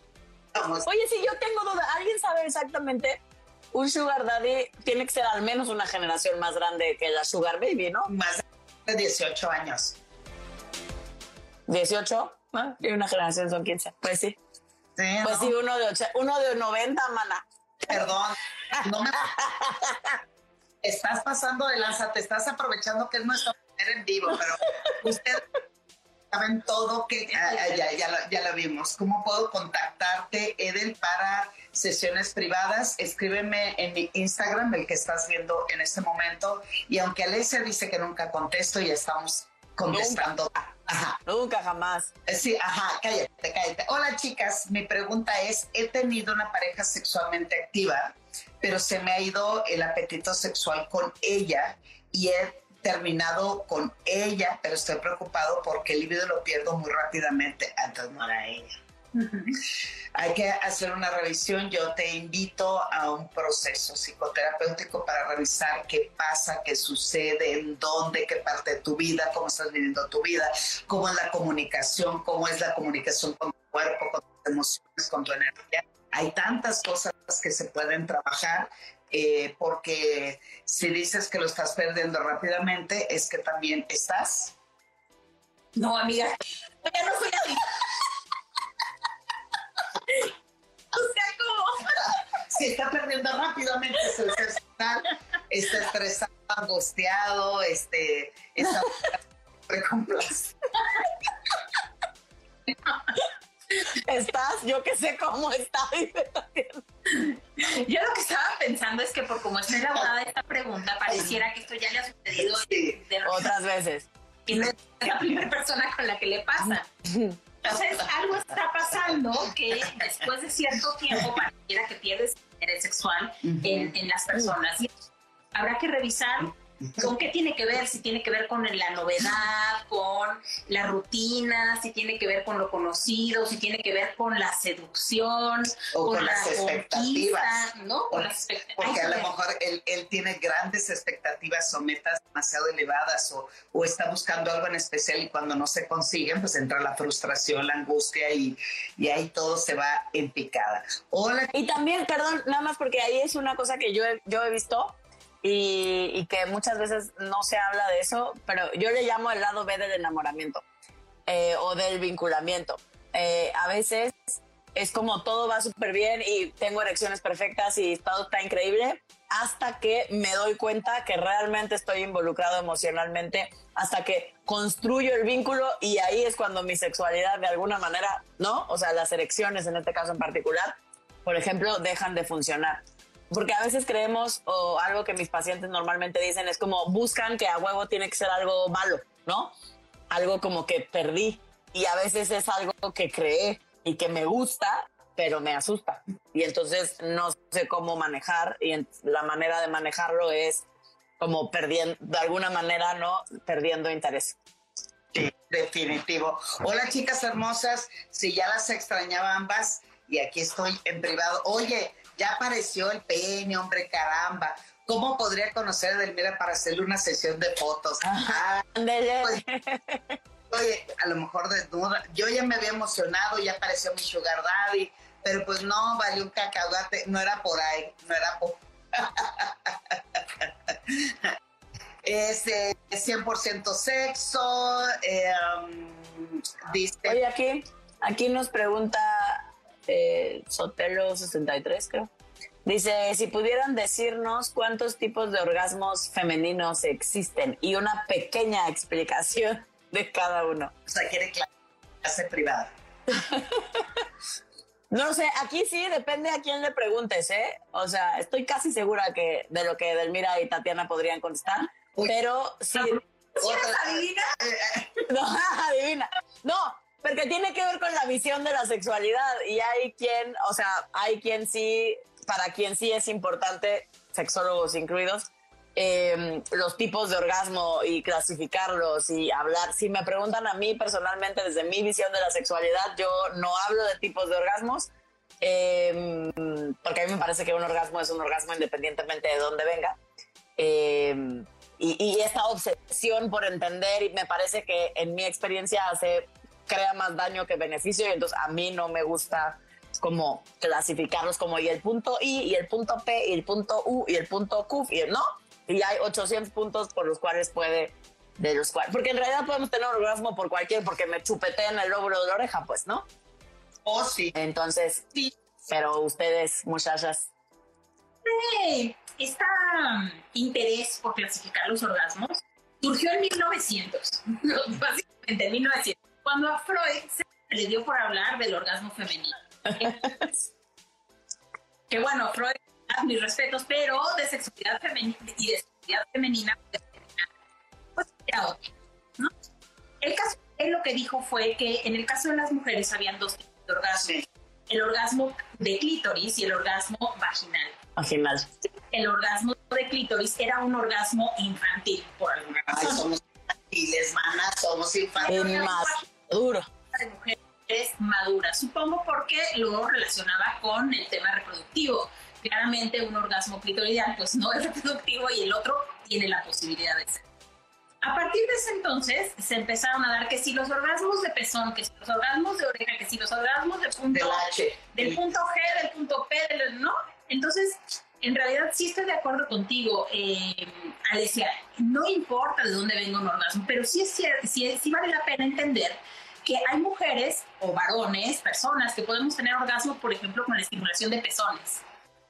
Oye, si yo tengo duda, ¿alguien sabe exactamente? Un sugar daddy tiene que ser al menos una generación más grande que la sugar baby, ¿no? Más de 18 años. 18, ¿no? Y una generación son 15. Pues sí. pues sí, uno de, uno de 90, mana. Perdón, no me... estás pasando de lanza, te estás aprovechando que es nuestro mujer en vivo, pero ustedes saben todo que ah, ah, ya, lo, vimos. ¿Cómo puedo contactarte, Edel, para sesiones privadas? Escríbeme en mi Instagram, el que estás viendo en este momento. Y aunque Alicia dice que nunca contesto, ya estamos contestando. Ajá. Nunca jamás. Eh, sí, ajá, cállate, cállate. Hola chicas, mi pregunta es, he tenido una pareja sexualmente activa, pero se me ha ido el apetito sexual con ella y he terminado con ella, pero estoy preocupado porque el libido lo pierdo muy rápidamente, entonces no era ella. Hay que hacer una revisión. Yo te invito a un proceso psicoterapéutico para revisar qué pasa, qué sucede, en dónde, qué parte de tu vida, cómo estás viviendo tu vida, cómo es la comunicación, cómo es la comunicación con tu cuerpo, con tus emociones, con tu energía. Hay tantas cosas que se pueden trabajar eh, porque si dices que lo estás perdiendo rápidamente, es que también estás. No, amiga, ya no así. O sea, ¿cómo? Si está perdiendo rápidamente su sexual, está estresado, angustiado, este, está. ¿Estás? Yo que sé cómo está. Yo lo que estaba pensando es que por cómo está elaborada esta pregunta, pareciera que esto ya le ha sucedido otras veces. Y no es la primera persona con la que le pasa. Entonces, algo está pasando que después de cierto tiempo pareciera que pierdes interés sexual en, en, las personas. Y habrá que revisar ¿Con qué tiene que ver? Si tiene que ver con la novedad, con la rutina, si tiene que ver con lo conocido, si tiene que ver con la seducción, o con, las expectativas. ¿no? Porque a lo mejor él, tiene grandes expectativas o metas demasiado elevadas o, o, está buscando algo en especial y cuando no se consiguen, pues entra la frustración, la angustia y, y ahí todo se va en picada. Hola. Y también, perdón, nada más porque ahí es una cosa que yo yo he visto y, que muchas veces no se habla de eso, pero yo le llamo el lado B del enamoramiento eh, o del vinculamiento. Eh, a veces es como todo va súper bien y tengo erecciones perfectas y todo está increíble hasta que me doy cuenta que realmente estoy involucrado emocionalmente, hasta que construyo el vínculo y ahí es cuando mi sexualidad de alguna manera, ¿no? O sea, las erecciones en este caso en particular, por ejemplo, dejan de funcionar porque a veces creemos, o algo que mis pacientes normalmente dicen, es como buscan que a huevo tiene que ser algo malo, ¿no? Algo como que perdí. Y a veces es algo que creé y que me gusta pero me asusta. Y entonces no sé cómo manejar y la manera de manejarlo es como perdiendo, de alguna manera, ¿no? Perdiendo interés. Sí, definitivo. Hola chicas hermosas, si ya las extrañaba ambas y aquí estoy en privado. Oye, ya apareció el pene, hombre, caramba. ¿Cómo podría conocer a Delmira para hacerle una sesión de fotos? Ah, pues, oye, a lo mejor desnuda. Yo ya me había emocionado, ya apareció mi sugar daddy, pero pues no, valió un cacahuate, no era por ahí, no era por... es 100% sexo, eh, um, Oye, aquí, aquí nos pregunta eh, Sotelo63, creo. Dice, si pudieran decirnos cuántos tipos de orgasmos femeninos existen y una pequeña explicación de cada uno. O sea, quiere clase privada. no lo sé, aquí sí depende a quién le preguntes, ¿eh? O sea, estoy casi segura que de lo que Delmira y Tatiana podrían contestar, pero sí. adivina? No, adivina. No, porque tiene que ver con la visión de la sexualidad y hay quien, o sea, hay quien sí para quien sí es importante, sexólogos incluidos, em, los tipos de orgasmo y clasificarlos y hablar. Si me preguntan a mí personalmente, desde mi visión de la sexualidad, yo no hablo de tipos de orgasmos, em, porque a mí me parece que un orgasmo es un orgasmo independientemente de dónde venga. Em, y, y, esta obsesión por entender, y me parece que en mi experiencia hace, crea más daño que beneficio, y entonces a mí no me gusta como clasificarlos como y el punto I y el punto P y el punto U y el punto Q y el no. Y hay 800 puntos por los cuales puede, de los cuales, porque en realidad podemos tener un orgasmo por cualquier, porque me chupete en el lóbulo de la oreja, pues, ¿no? Oh, sí. Entonces, sí. Pero ustedes, muchachas. Sí, este interés por clasificar los orgasmos surgió en 1900, básicamente en 1900, cuando a Freud se le dio por hablar del orgasmo femenino. que bueno, Freud, mis respetos, pero de sexualidad femenina y de sexualidad femenina, pues era otro, ¿no? El caso, él lo que dijo fue que en el caso de las mujeres habían dos tipos de orgasmo. El orgasmo de clítoris y el orgasmo vaginal. Vaginal. El orgasmo de clítoris era un orgasmo infantil, por alguna razón. Ay, somos infantiles, manas, somos infantiles. más duro. De mujeres madura. Supongo porque lo relacionaba con el tema reproductivo. Claramente un orgasmo clitoridial pues no es reproductivo y el otro tiene la posibilidad de ser. A partir de ese entonces se empezaron a dar que si los orgasmos de pezón, que si los orgasmos de oreja, que si los orgasmos de punto H. del punto G, del punto P, del no. Entonces, en realidad sí estoy de acuerdo contigo, eh, Alesia. No importa de dónde venga un orgasmo, pero sí, es cierto, sí, sí vale la pena entender que hay mujeres o varones, personas que podemos tener orgasmos, por ejemplo, con la estimulación de pezones,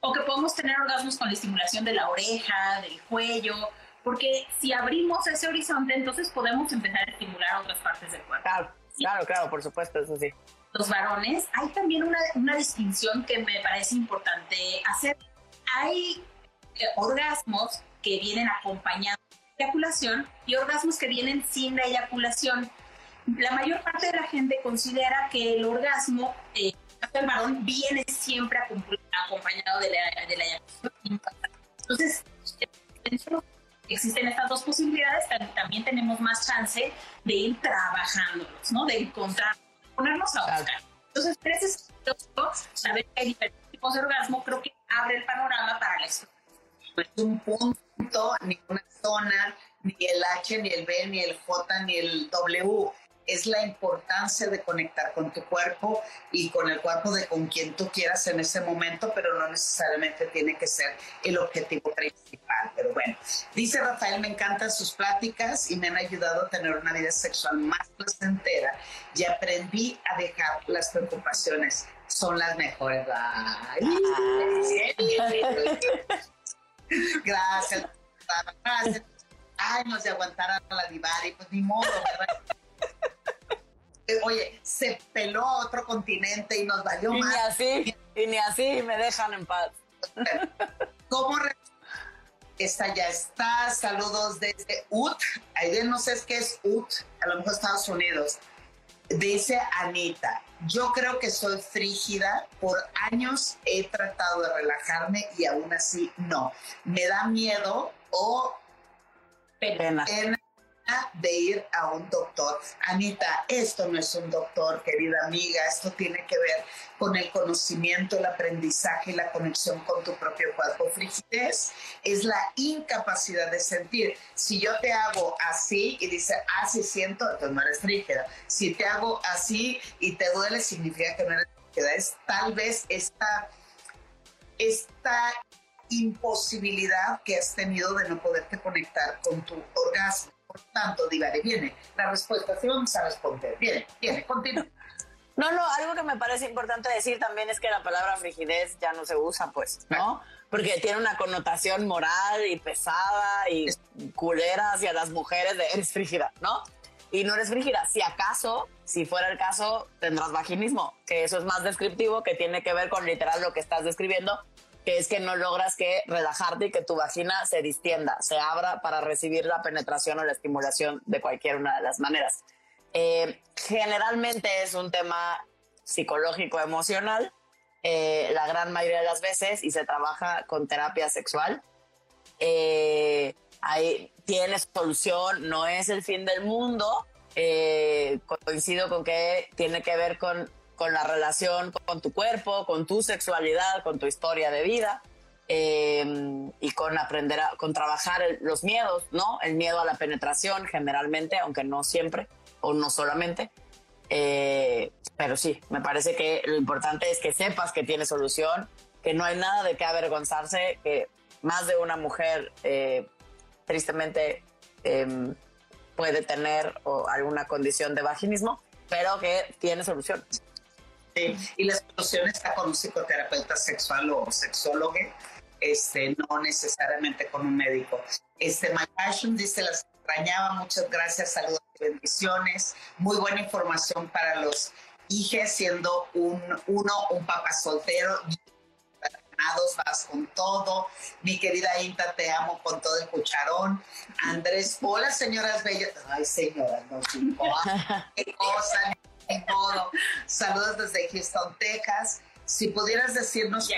o que podemos tener orgasmos con la estimulación de la oreja, del cuello, porque si abrimos ese horizonte, entonces podemos empezar a estimular otras partes del cuerpo. Claro, claro, claro, por supuesto, eso sí. Los varones, hay también una, una distinción que me parece importante hacer. Hay eh, orgasmos que vienen acompañados de eyaculación y orgasmos que vienen sin la eyaculación la mayor parte de la gente considera que el orgasmo eh, del varón viene siempre acompañado de la, de la Entonces, existen estas dos posibilidades, también tenemos más chance de ir trabajándolos, ¿no? De encontrar, ponernos a buscar. Entonces, gracias a saber que hay diferentes tipos de orgasmo, creo que abre el panorama para la No es un punto, ni una zona, ni el H, ni el B, ni el J, ni el W es la importancia de conectar con tu cuerpo y con el cuerpo de con quien tú quieras en ese momento, pero no necesariamente tiene que ser el objetivo principal. Pero bueno, dice Rafael, me encantan sus pláticas y me han ayudado a tener una vida sexual más placentera y aprendí a dejar las preocupaciones. Son las mejores. Gracias. Gracias. Años de aguantar a la Divari, pues ni modo, ¿verdad? oye, se peló a otro continente y nos valió y más. Ni así, y ni así me dejan en paz. ¿Cómo esta ya está? Saludos desde UT. Ahí no sé qué es UT, a lo mejor Estados Unidos. Dice Anita, Yo creo que soy frígida. Por años he tratado de relajarme y aún así no. Me da miedo o Pena. pena de ir a un doctor. Anita, esto no es un doctor, querida amiga, esto tiene que ver con el conocimiento, el aprendizaje y la conexión con tu propio cuerpo. Frigidez es la incapacidad de sentir. Si yo te hago así y dice, ah, sí siento, entonces no eres frígida. Si te hago así y te duele, significa que no eres frígida. Es tal vez esta, esta imposibilidad que has tenido de no poderte conectar con tu orgasmo. Por tanto, Divare, viene la respuesta. Si vamos a responder. Viene, viene, continúa. No, no, algo que me parece importante decir también es que la palabra frigidez ya no se usa, pues, ¿no? Porque tiene una connotación moral y pesada y culera hacia las mujeres de eres frígida, ¿no? Y no eres frígida. Si acaso, si fuera el caso, tendrás vaginismo, que eso es más descriptivo, que tiene que ver con literal lo que estás describiendo, que es que no logras que relajarte y que tu vagina se distienda, se abra para recibir la penetración o la estimulación de cualquier una de las maneras. Eh, generalmente es un tema psicológico emocional, eh, la gran mayoría de las veces, y se trabaja con terapia sexual. Eh, ahí tiene solución, no es el fin del mundo. Coincido con que tiene que ver con, con la relación con tu cuerpo, con tu sexualidad, con tu historia de vida. eh, y con aprender a con trabajar el- los miedos, ¿no? El miedo a la penetración generalmente, aunque no siempre o no solamente. Eh, pero sí, me parece que lo importante es que sepas que tiene solución, que no hay nada de qué avergonzarse, que más de una mujer eh, tristemente em, puede tener o alguna condición de vaginismo, pero que tiene solución. Sí, y la solución está con un psicoterapeuta sexual o sexólogo, este, no necesariamente con un médico. Este, My Passion dice, las extrañaba, muchas gracias, saludos y bendiciones. Muy buena información para los hijos, siendo un, uno, un papá soltero, vas con todo. Mi querida Inta, te amo con todo el cucharón. Andrés, hola señoras bellas. Ay, señoras, no, qué cosa, ni modo. Saludos desde Houston, Texas. Si pudieras decirnos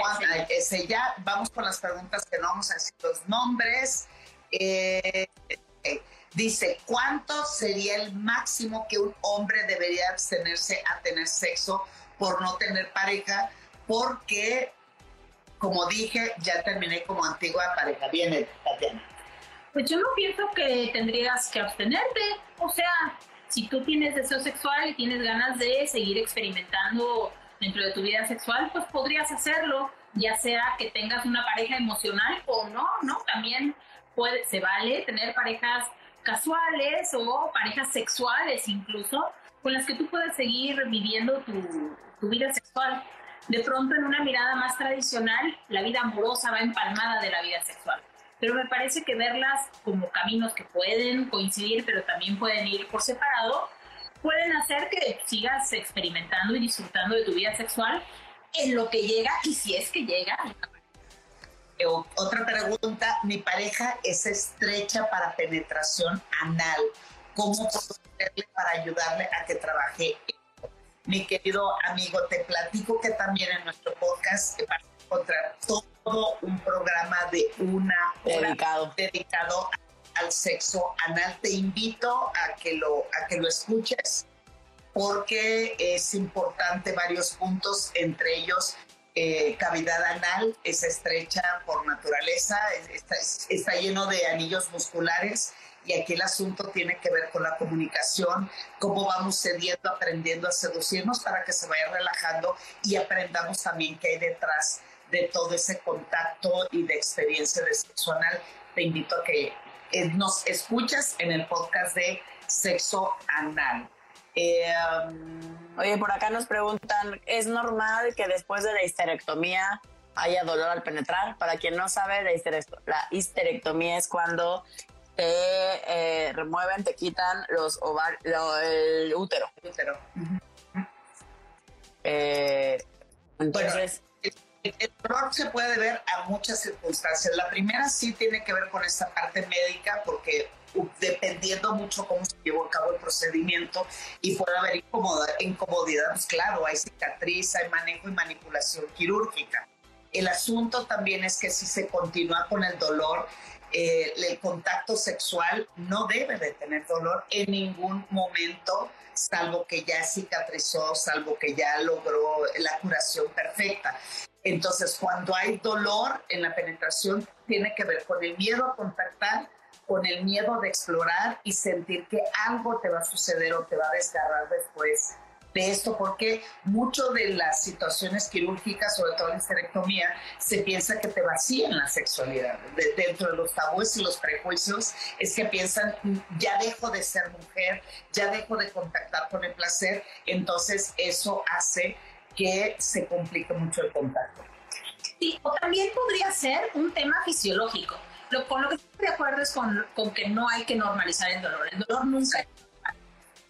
ese ya, vamos con las preguntas que no vamos a decir los nombres. Eh, eh, dice, ¿cuánto sería el máximo que un hombre debería abstenerse a tener sexo por no tener pareja? Porque, como dije, ya terminé como antigua pareja. Viene, Tatiana. Pues yo no pienso que tendrías que abstenerte. O sea, si tú tienes deseo sexual y tienes ganas de seguir experimentando dentro de tu vida sexual, pues podrías hacerlo, ya sea que tengas una pareja emocional o no, ¿no? También se vale tener parejas casuales o parejas sexuales incluso, con las que tú puedes seguir viviendo tu vida sexual. De pronto, en una mirada más tradicional, la vida amorosa va empalmada de la vida sexual pero me parece que verlas como caminos que pueden coincidir, pero también pueden ir por separado, pueden hacer que sigas experimentando y disfrutando de tu vida sexual en lo que llega y si es que llega. Eh, Otra pregunta, mi pareja es estrecha para penetración anal. ¿Cómo puedo hacerle para ayudarle a que trabaje? Mi querido amigo, te platico que también en nuestro podcast vas a encontrar todo un programa de una hora Dedicado. dedicado al sexo anal. Te invito a que lo, a que lo escuches porque es importante varios puntos, entre ellos eh, cavidad anal es estrecha por naturaleza, es- está, es- está lleno de anillos musculares y aquí el asunto tiene que ver con la comunicación, cómo vamos cediendo, aprendiendo a seducirnos para que se vaya relajando y aprendamos también qué hay detrás de todo ese contacto y de experiencia de sexo anal. Te invito a que eh, nos escuches en el podcast de Sexo Anal. Eh, um, Oye, por acá nos preguntan, ¿es normal que después de la histerectomía haya dolor al penetrar? Para quien no sabe, la, histerec- la histerectomía es cuando te eh, remueven, te quitan los ovar lo- el útero. útero. Eh, entonces, El, el dolor se puede ver a muchas circunstancias. La primera sí tiene que ver con esta parte médica porque dependiendo mucho cómo se llevó a cabo el procedimiento y puede haber incomodidad, pues claro, hay cicatriz, hay manejo y manipulación quirúrgica. El asunto también es que si se continúa con el dolor, eh, el contacto sexual no debe de tener dolor en ningún momento, salvo que ya cicatrizó, salvo que ya logró la curación perfecta. Entonces, cuando hay dolor en la penetración, tiene que ver con el miedo a contactar, con el miedo de explorar y sentir que algo te va a suceder o te va a desgarrar después de esto, porque mucho de las situaciones quirúrgicas, sobre todo la histerectomía, se piensa que te vacían la sexualidad. dentro de los tabúes y los prejuicios es que piensan, ya dejo de ser mujer, ya dejo de contactar con el placer, entonces eso hace que se complique mucho el contacto. Sí, o también podría ser un tema fisiológico. Lo, con lo que estoy de acuerdo es con, con que no hay que normalizar el dolor. El dolor nunca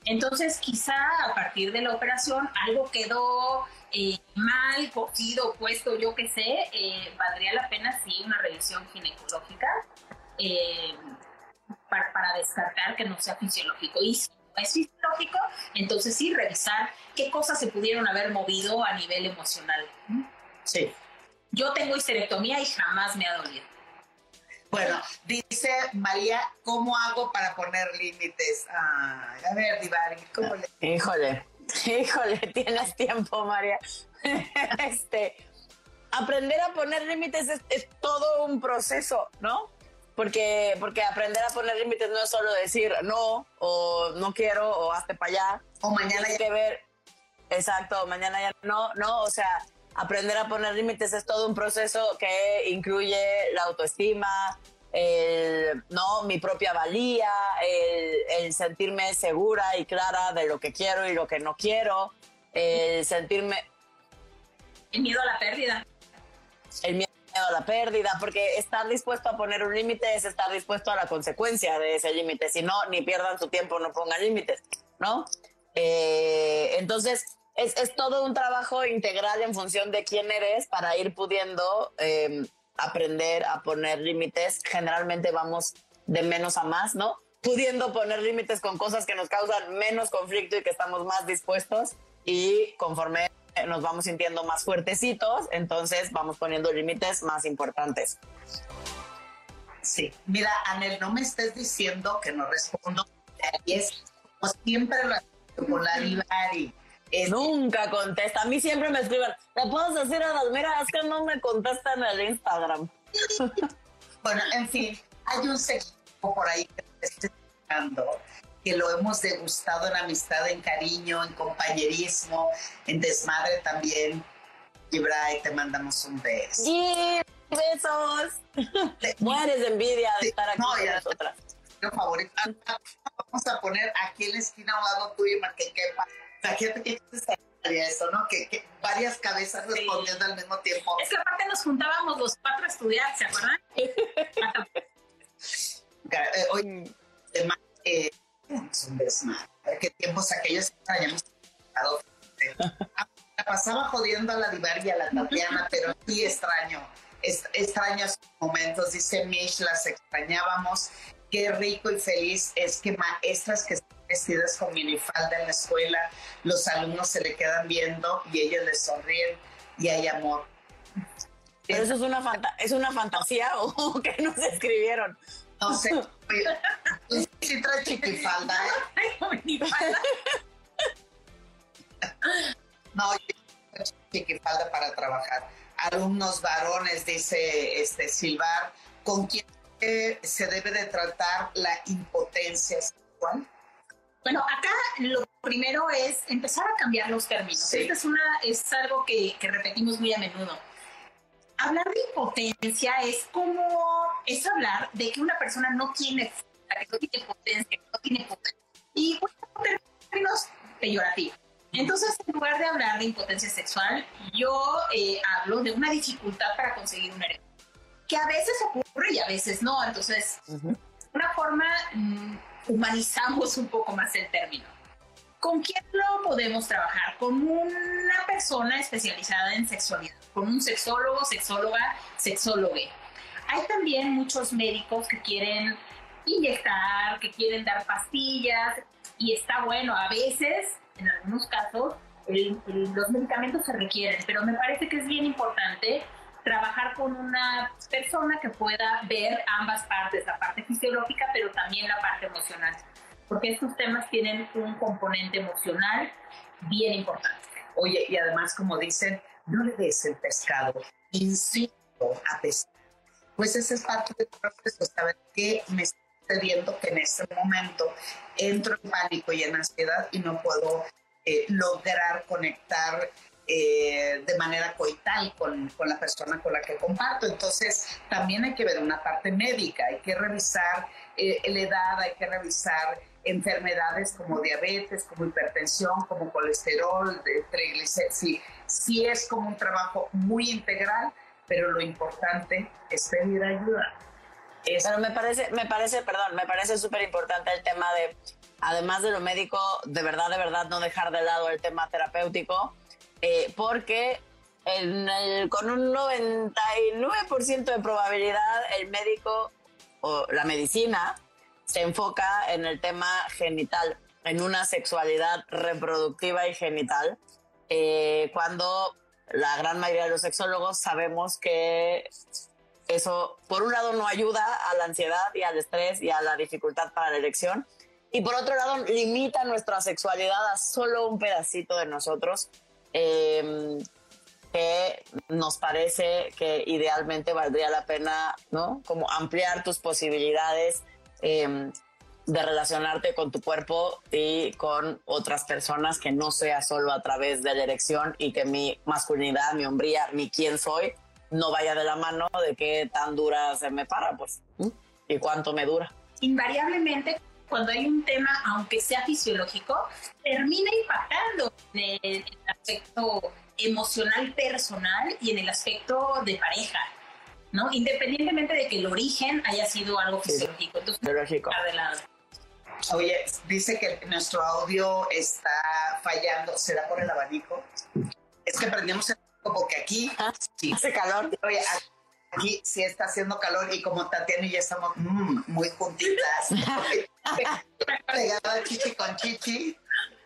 entonces, quizá a partir de la operación algo quedó eh, mal, cogido, puesto, yo qué sé, eh, valdría la pena sí una revisión ginecológica eh, para, descartar que no sea fisiológico. Y si no es fisiológico, entonces sí revisar qué cosas se pudieron haber movido a nivel emocional. Sí. Yo tengo histerectomía y jamás me ha dolido. Bueno, dice María, ¿cómo hago para poner límites? a ver, Divari, ¿cómo le... Híjole, híjole, tienes tiempo, María. este, aprender a poner límites es, todo un proceso, ¿no? Porque, porque aprender a poner límites no es solo decir no, o no quiero, o hazte para allá. O mañana ya. que ver, exacto, mañana ya no, no, o sea, aprender a poner límites es todo un proceso que incluye la autoestima, el, no, mi propia valía, el, sentirme segura y clara de lo que quiero y lo que no quiero, el sentirme... El miedo a la pérdida. El miedo a la pérdida, porque estar dispuesto a poner un límite es estar dispuesto a la consecuencia de ese límite. Si no, ni pierdan su tiempo, no pongan límites, ¿no? Eh, entonces, es, es, todo un trabajo integral en función de quién eres para ir pudiendo em, aprender a poner límites. Generalmente vamos de menos a más, ¿no? Pudiendo poner límites con cosas que nos causan menos conflicto y que estamos más dispuestos y conforme nos vamos sintiendo más fuertecitos, entonces vamos poniendo límites más importantes. Sí, mira, Anel, no me estés diciendo que no respondo. Es siempre lo con la y Nunca contesta. A mí siempre me escriben, ¿le puedo decir a Mira, es que no me contestan en el Instagram. bueno, en fin, hay un secreto por ahí que te estoy explicando que lo hemos degustado en amistad, en cariño, en compañerismo, en desmadre también. Y Bray, te mandamos un beso. Sí, besos. Mueres de envidia de estar aquí con nosotras. Favorito. Vamos a poner aquí en la esquina a un lado tuyo para que quepa Imagínate que eso, ¿no? Que, varias cabezas respondiendo al mismo tiempo. Es que aparte nos juntábamos los cuatro a estudiar, ¿se acuerdan? eh, hoy, además, eh, es un desmadre. ¿Qué tiempos aquellos extrañamos? La pasaba jodiendo a la Divar y a la Tatiana, pero sí extraño, extraño esos momentos. Dice Mish, las extrañábamos. Qué rico y feliz es que maestras que vestidas con minifalda en la escuela, los alumnos se le quedan viendo y ellos les sonríen y hay amor. Pero eso es una, es una fantasía o que nos escribieron. No sé. Tú sí traes chiquifalda, ¿eh? no, chiquifalda para trabajar. Alumnos varones, dice este Silvar, ¿con quién se debe de tratar la impotencia sexual? Bueno, acá lo primero es empezar a cambiar los términos. Esto es, una, es algo que, que, repetimos muy a menudo. Hablar de impotencia es como, es hablar de que una persona no tiene que no tiene potencia, que no tiene potencia. Y bueno, términos peyorativos. Entonces, en lugar de hablar de impotencia sexual, yo eh, hablo de una dificultad para conseguir un erección, que a veces ocurre y a veces no. Entonces, una forma... Mm, humanizamos un poco más el término. ¿Con quién lo podemos trabajar? Con una persona especializada en sexualidad, con un sexólogo, sexóloga, sexólogue. Hay también muchos médicos que quieren inyectar, que quieren dar pastillas, y está bueno, a veces, en algunos casos, los medicamentos se requieren, pero me parece que es bien importante trabajar con una persona que pueda ver ambas partes, la parte fisiológica, pero también la parte emocional, porque estos temas tienen un componente emocional bien importante. Oye, y además, como dicen, no le des el pescado, insisto a pescar. Pues esa es parte del proceso, saber qué me está sucediendo que en este momento entro en pánico y en ansiedad y no puedo eh, lograr conectar eh, de manera coital con, con, la persona con la que comparto. Entonces, también hay que ver una parte médica, hay que revisar eh, la edad, hay que revisar enfermedades como diabetes, como hipertensión, como colesterol, de triglicéridos. Sí, sí es como un trabajo muy integral, pero lo importante es pedir ayuda. Pero me parece, me parece, perdón, me parece súper importante el tema de, además de lo médico, de verdad, de verdad, no dejar de lado el tema terapéutico eh, porque con un 99% de probabilidad el médico o la medicina se enfoca en el tema genital, en una sexualidad reproductiva y genital, eh, cuando la gran mayoría de los sexólogos sabemos que eso, por un lado, no ayuda a la ansiedad y al estrés y a la dificultad para la elección, y por otro lado, limita nuestra sexualidad a solo un pedacito de nosotros Em, que nos parece que idealmente valdría la pena, ¿no? Como ampliar tus posibilidades em, de relacionarte con tu cuerpo y con otras personas que no sea solo a través de la erección y que mi masculinidad, mi hombría, mi quién soy, no vaya de la mano de qué tan dura se me para, pues, y cuánto me dura. Invariablemente cuando hay un tema, aunque sea fisiológico, termina impactando en el aspecto emocional personal y en el aspecto de pareja, ¿no? Independientemente de que el origen haya sido algo fisiológico. Entonces, Biológico. Oye, dice que nuestro audio está fallando. ¿Será por el abanico? Es que prendemos el como que aquí ah, sí. hace calor. Oye, aquí sí está haciendo calor y como Tatiana y yo estamos mm, muy juntitas, pegada chichi con chichi,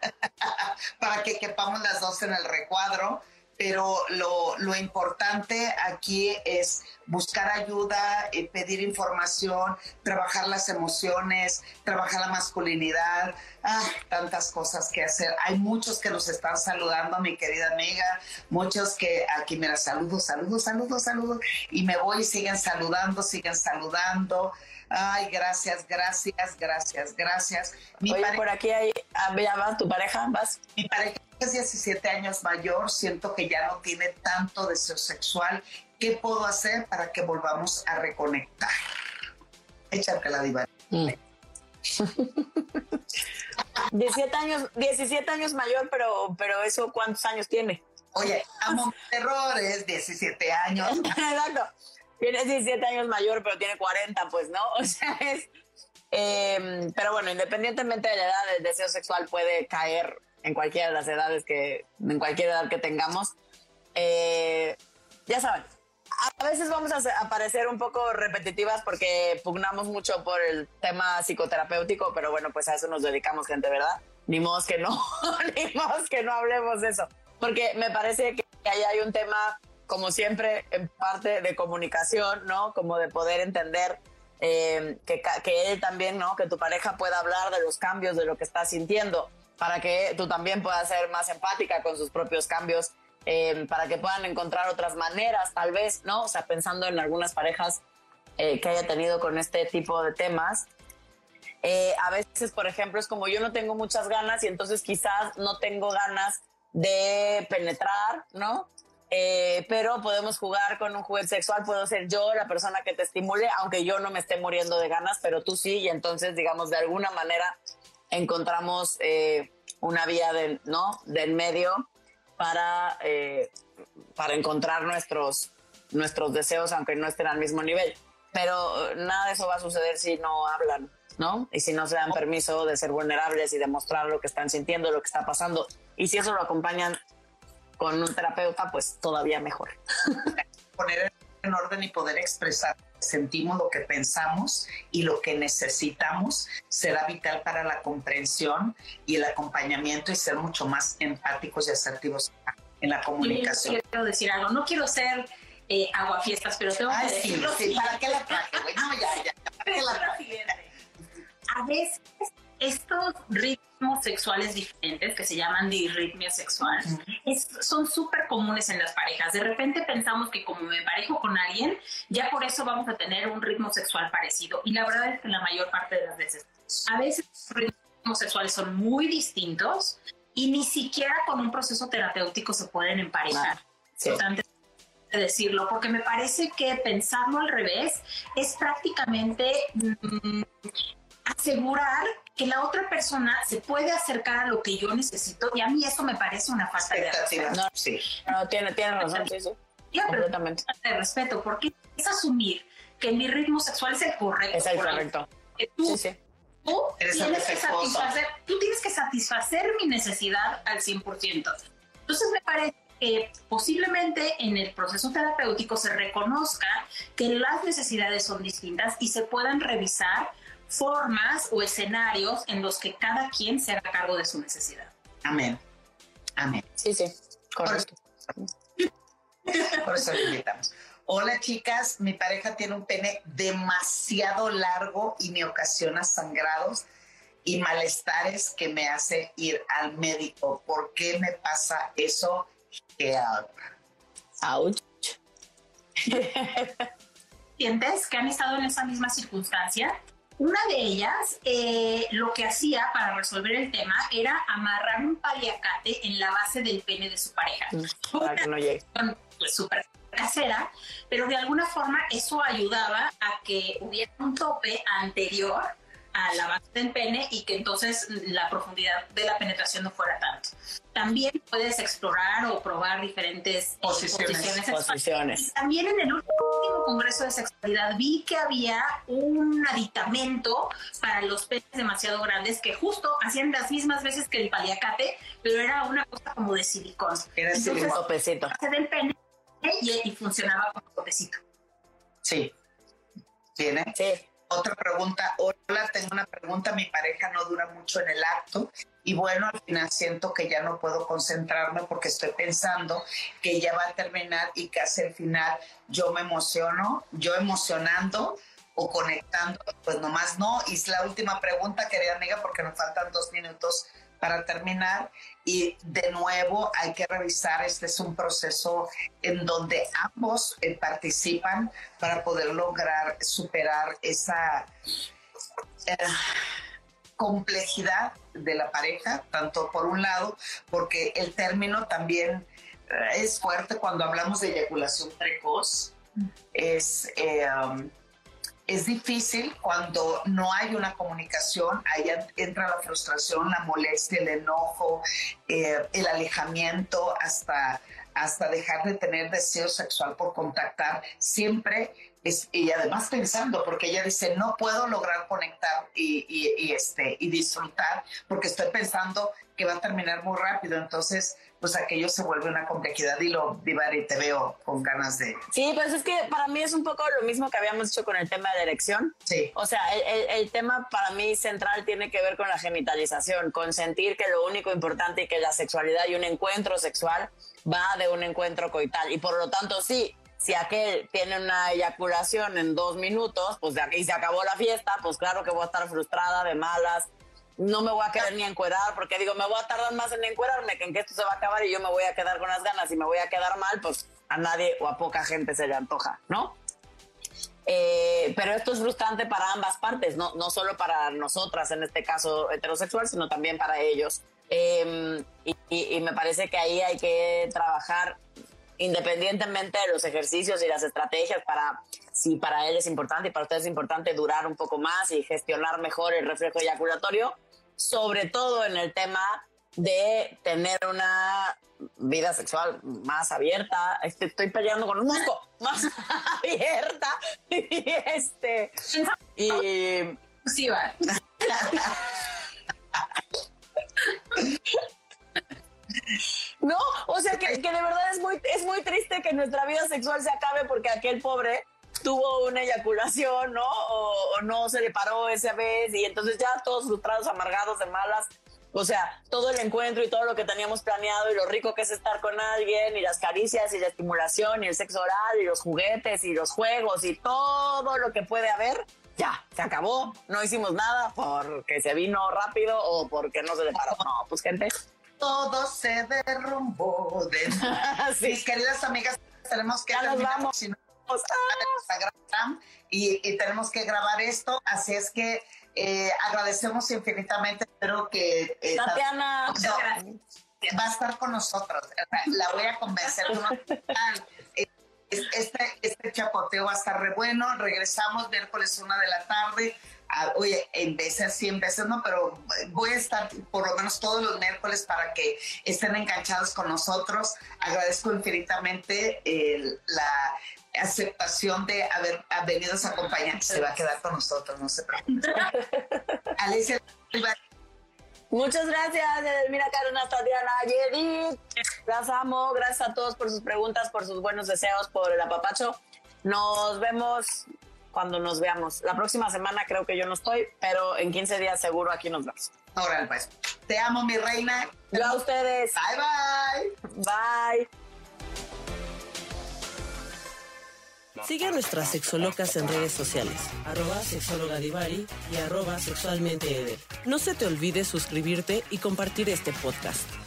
para que quepamos las dos en el recuadro pero lo, lo, importante aquí es buscar ayuda, eh, pedir información, trabajar las emociones, trabajar la masculinidad, ah, tantas cosas que hacer. Hay muchos que nos están saludando, mi querida amiga, muchos que aquí, mira, saludos, saludos, saludos, saludos, y me voy y siguen saludando, siguen saludando. Ay, gracias, gracias, gracias, gracias. Mi Oye, por aquí hay, ah, ya tu pareja, vas. Mi pareja es 17 años mayor, siento que ya no tiene tanto deseo sexual. ¿Qué puedo hacer para que volvamos a reconectar? Échate la diva. 17 años, 17 años mayor, pero, pero eso ¿cuántos años tiene? Oye, amo errores, 17 años. Exacto. Tiene 17 años mayor, pero tiene 40, pues, ¿no? O sea, es... Em, pero bueno, independientemente de la edad, el deseo sexual puede caer en cualquiera de las edades que, en cualquier edad que tengamos. Eh, ya saben, a veces vamos a, parecer un poco repetitivas porque pugnamos mucho por el tema psicoterapéutico, pero bueno, pues a eso nos dedicamos, gente, ¿verdad? Ni modo que no, ni modo que no hablemos de eso. Porque me parece que ahí hay un tema, como siempre, en parte de comunicación, ¿no? Como de poder entender eh, que, que él también, ¿no? Que tu pareja pueda hablar de los cambios, de lo que está sintiendo para que tú también puedas ser más empática con sus propios cambios, eh, para que puedan encontrar otras maneras, tal vez, ¿no? O sea, pensando en algunas parejas eh, que haya tenido con este tipo de temas. Eh, a veces, por ejemplo, es como yo no tengo muchas ganas y entonces quizás no tengo ganas de penetrar, ¿no? Pero podemos jugar con un juguete sexual, puedo ser yo la persona que te estimule, aunque yo no me esté muriendo de ganas, pero tú sí, y entonces, digamos, de alguna manera encontramos eh, una vía del, ¿no? del medio para, eh, para encontrar nuestros, nuestros deseos, aunque no estén al mismo nivel. Pero nada de eso va a suceder si no hablan, ¿no? Y si no se dan permiso de ser vulnerables y de mostrar lo que están sintiendo, lo que está pasando. Y si eso lo acompañan con un terapeuta, pues todavía mejor. Poner en orden y poder expresar sentimos, lo que pensamos y lo que necesitamos será vital para la comprensión y el acompañamiento y ser mucho más empáticos y asertivos en la comunicación. quiero decir algo, no quiero ser eh, aguafiestas, pero tengo que decirlo. Sí, ¿para qué la traje, güey? No, ya, ya, ¿para qué la traje? A veces estos ritmos sexuales diferentes que se llaman disritmia sexual son súper comunes en las parejas. De repente pensamos que como me parejo con alguien, ya por eso vamos a tener un ritmo sexual parecido. Y la verdad es que la mayor parte de las veces, a veces los ritmos sexuales son muy distintos y ni siquiera con un proceso terapéutico se pueden emparejar. Sí. decirlo, porque me parece que pensarlo al revés es prácticamente mm, asegurar que la otra persona se puede acercar a lo que yo necesito y a mí eso me parece una falta de respeto. No, sí. No, tiene, tiene razón, sí, sí. Completamente. De respeto, porque es asumir que mi ritmo sexual es el correcto. Es el correcto. tú, sí, sí. Tú, tienes que satisfacer, tú tienes que satisfacer mi necesidad al 100%. Entonces me parece que posiblemente en el proceso terapéutico se reconozca que las necesidades son distintas y se puedan revisar formas o escenarios en los que cada quien se haga cargo de su necesidad. Amén. Amén. Sí, sí, correcto. Por eso le invitamos. Hola chicas, mi pareja tiene un pene demasiado largo y me ocasiona sangrados y malestares que me hace ir al médico. ¿Por qué me pasa eso? ¿Qué Ouch. ¿Sientes que han estado en esa misma circunstancia? Una de ellas, eh, lo que hacía para resolver el tema era amarrar un paliacate en la base del pene de su pareja. Mm, para que no llegue. Pues súper casera, pero de alguna forma eso ayudaba a que hubiera un tope anterior a la base del pene y que entonces la profundidad de la penetración no fuera tanto. También puedes explorar o probar diferentes eh, posiciones. posiciones. También en el último Congreso de Sexualidad vi que había un aditamento para los penes demasiado grandes que justo hacían las mismas veces que el paliacate, pero era una cosa como de silicón. Era silicón. Topecito. del pene y, y funcionaba como topecito. Sí. ¿Tiene? Sí. Otra pregunta, hola, tengo una pregunta, mi pareja no dura mucho en el acto y bueno, al final siento que ya no puedo concentrarme porque estoy pensando que ya va a terminar y que hacia el final yo me emociono, yo emocionando o conectando, pues nomás no. Y es la última pregunta, querida amiga, porque nos faltan dos minutos para terminar. Y de nuevo hay que revisar, este es un proceso en donde ambos eh, participan para poder lograr superar esa eh, complejidad de la pareja, tanto por un lado, porque el término también eh, es fuerte cuando hablamos de eyaculación precoz, es... Um, es difícil cuando no hay una comunicación, ahí entra la frustración, la molestia, el enojo, eh, el alejamiento, hasta, hasta dejar de tener deseo sexual por contactar. Siempre es, y además pensando, porque ella dice, no puedo lograr conectar y, y, este, y disfrutar, porque estoy pensando que va a terminar muy rápido. Entonces, pues aquello se vuelve una complejidad y lo y te veo con ganas de... Sí, pues es que para mí es un poco lo mismo que habíamos hecho con el tema de la erección. Sí. O sea, el, el, tema para mí central tiene que ver con la genitalización, con sentir que lo único importante y que la sexualidad y un encuentro sexual va de un encuentro coital. Y por lo tanto, sí, si aquel tiene una eyaculación en dos minutos, pues aquí se acabó la fiesta, pues claro que voy a estar frustrada, de malas, no me voy a querer ni encuerar, porque digo, me voy a tardar más en encuerarme que en que esto se va a acabar y yo me voy a quedar con las ganas y me voy a quedar mal, pues a nadie o a poca gente se le antoja, ¿no? Eh, pero esto es frustrante para ambas partes, no, no solo para nosotras, en este caso heterosexual, sino también para ellos. Em, y, me parece que ahí hay que trabajar independientemente de los ejercicios y las estrategias para si para él es importante y para usted es importante durar un poco más y gestionar mejor el reflejo eyaculatorio, sobre todo en el tema de tener una vida sexual más abierta. Este, estoy peleando con un mosco más abierta. Y este. Y. Sí, va. No, o sea que, que de verdad es muy, es muy triste que nuestra vida sexual se acabe porque aquel pobre tuvo una eyaculación, ¿no? O, o no se le paró esa vez y entonces ya todos frustrados, amargados, de malas. O sea, todo el encuentro y todo lo que teníamos planeado y lo rico que es estar con alguien y las caricias y la estimulación y el sexo oral y los juguetes y los juegos y todo lo que puede haber, ya, se acabó. No hicimos nada porque se vino rápido o porque no se le paró. No, pues gente. Todo se derrumbó. De... Sí. Mis queridas amigas, tenemos que Ya nos vamos. No, Ah, Instagram y, y tenemos que grabar esto, así es que eh, agradecemos infinitamente, espero que eh, Tatiana, No, va a estar con nosotros, la voy a convencer. Este, este chapoteo va a estar re bueno, regresamos miércoles una de la tarde, Ah, oye, en veces, sí, en veces no, pero voy a estar por lo menos todos los miércoles para que estén enganchados con nosotros. Agradezco infinitamente el- la aceptación de haber, haber venido a acompañar. Se va a quedar con nosotros, no se preocupe. Alicia, Muchas gracias, Edelmira Cárdenas, Tatiana Yedid. Las amo. Gracias a todos por sus preguntas, por sus buenos deseos, por el apapacho. Nos vemos cuando nos veamos. La próxima semana creo que yo no estoy, pero en 15 días seguro aquí nos vemos. órale, pues. Te amo, mi reina. Yo a ustedes. Bye, bye. Bye. Sigue a nuestras sexolocas en redes sociales, arroba sexóloga Divari y arroba sexualmente. No se te olvide suscribirte y compartir este podcast.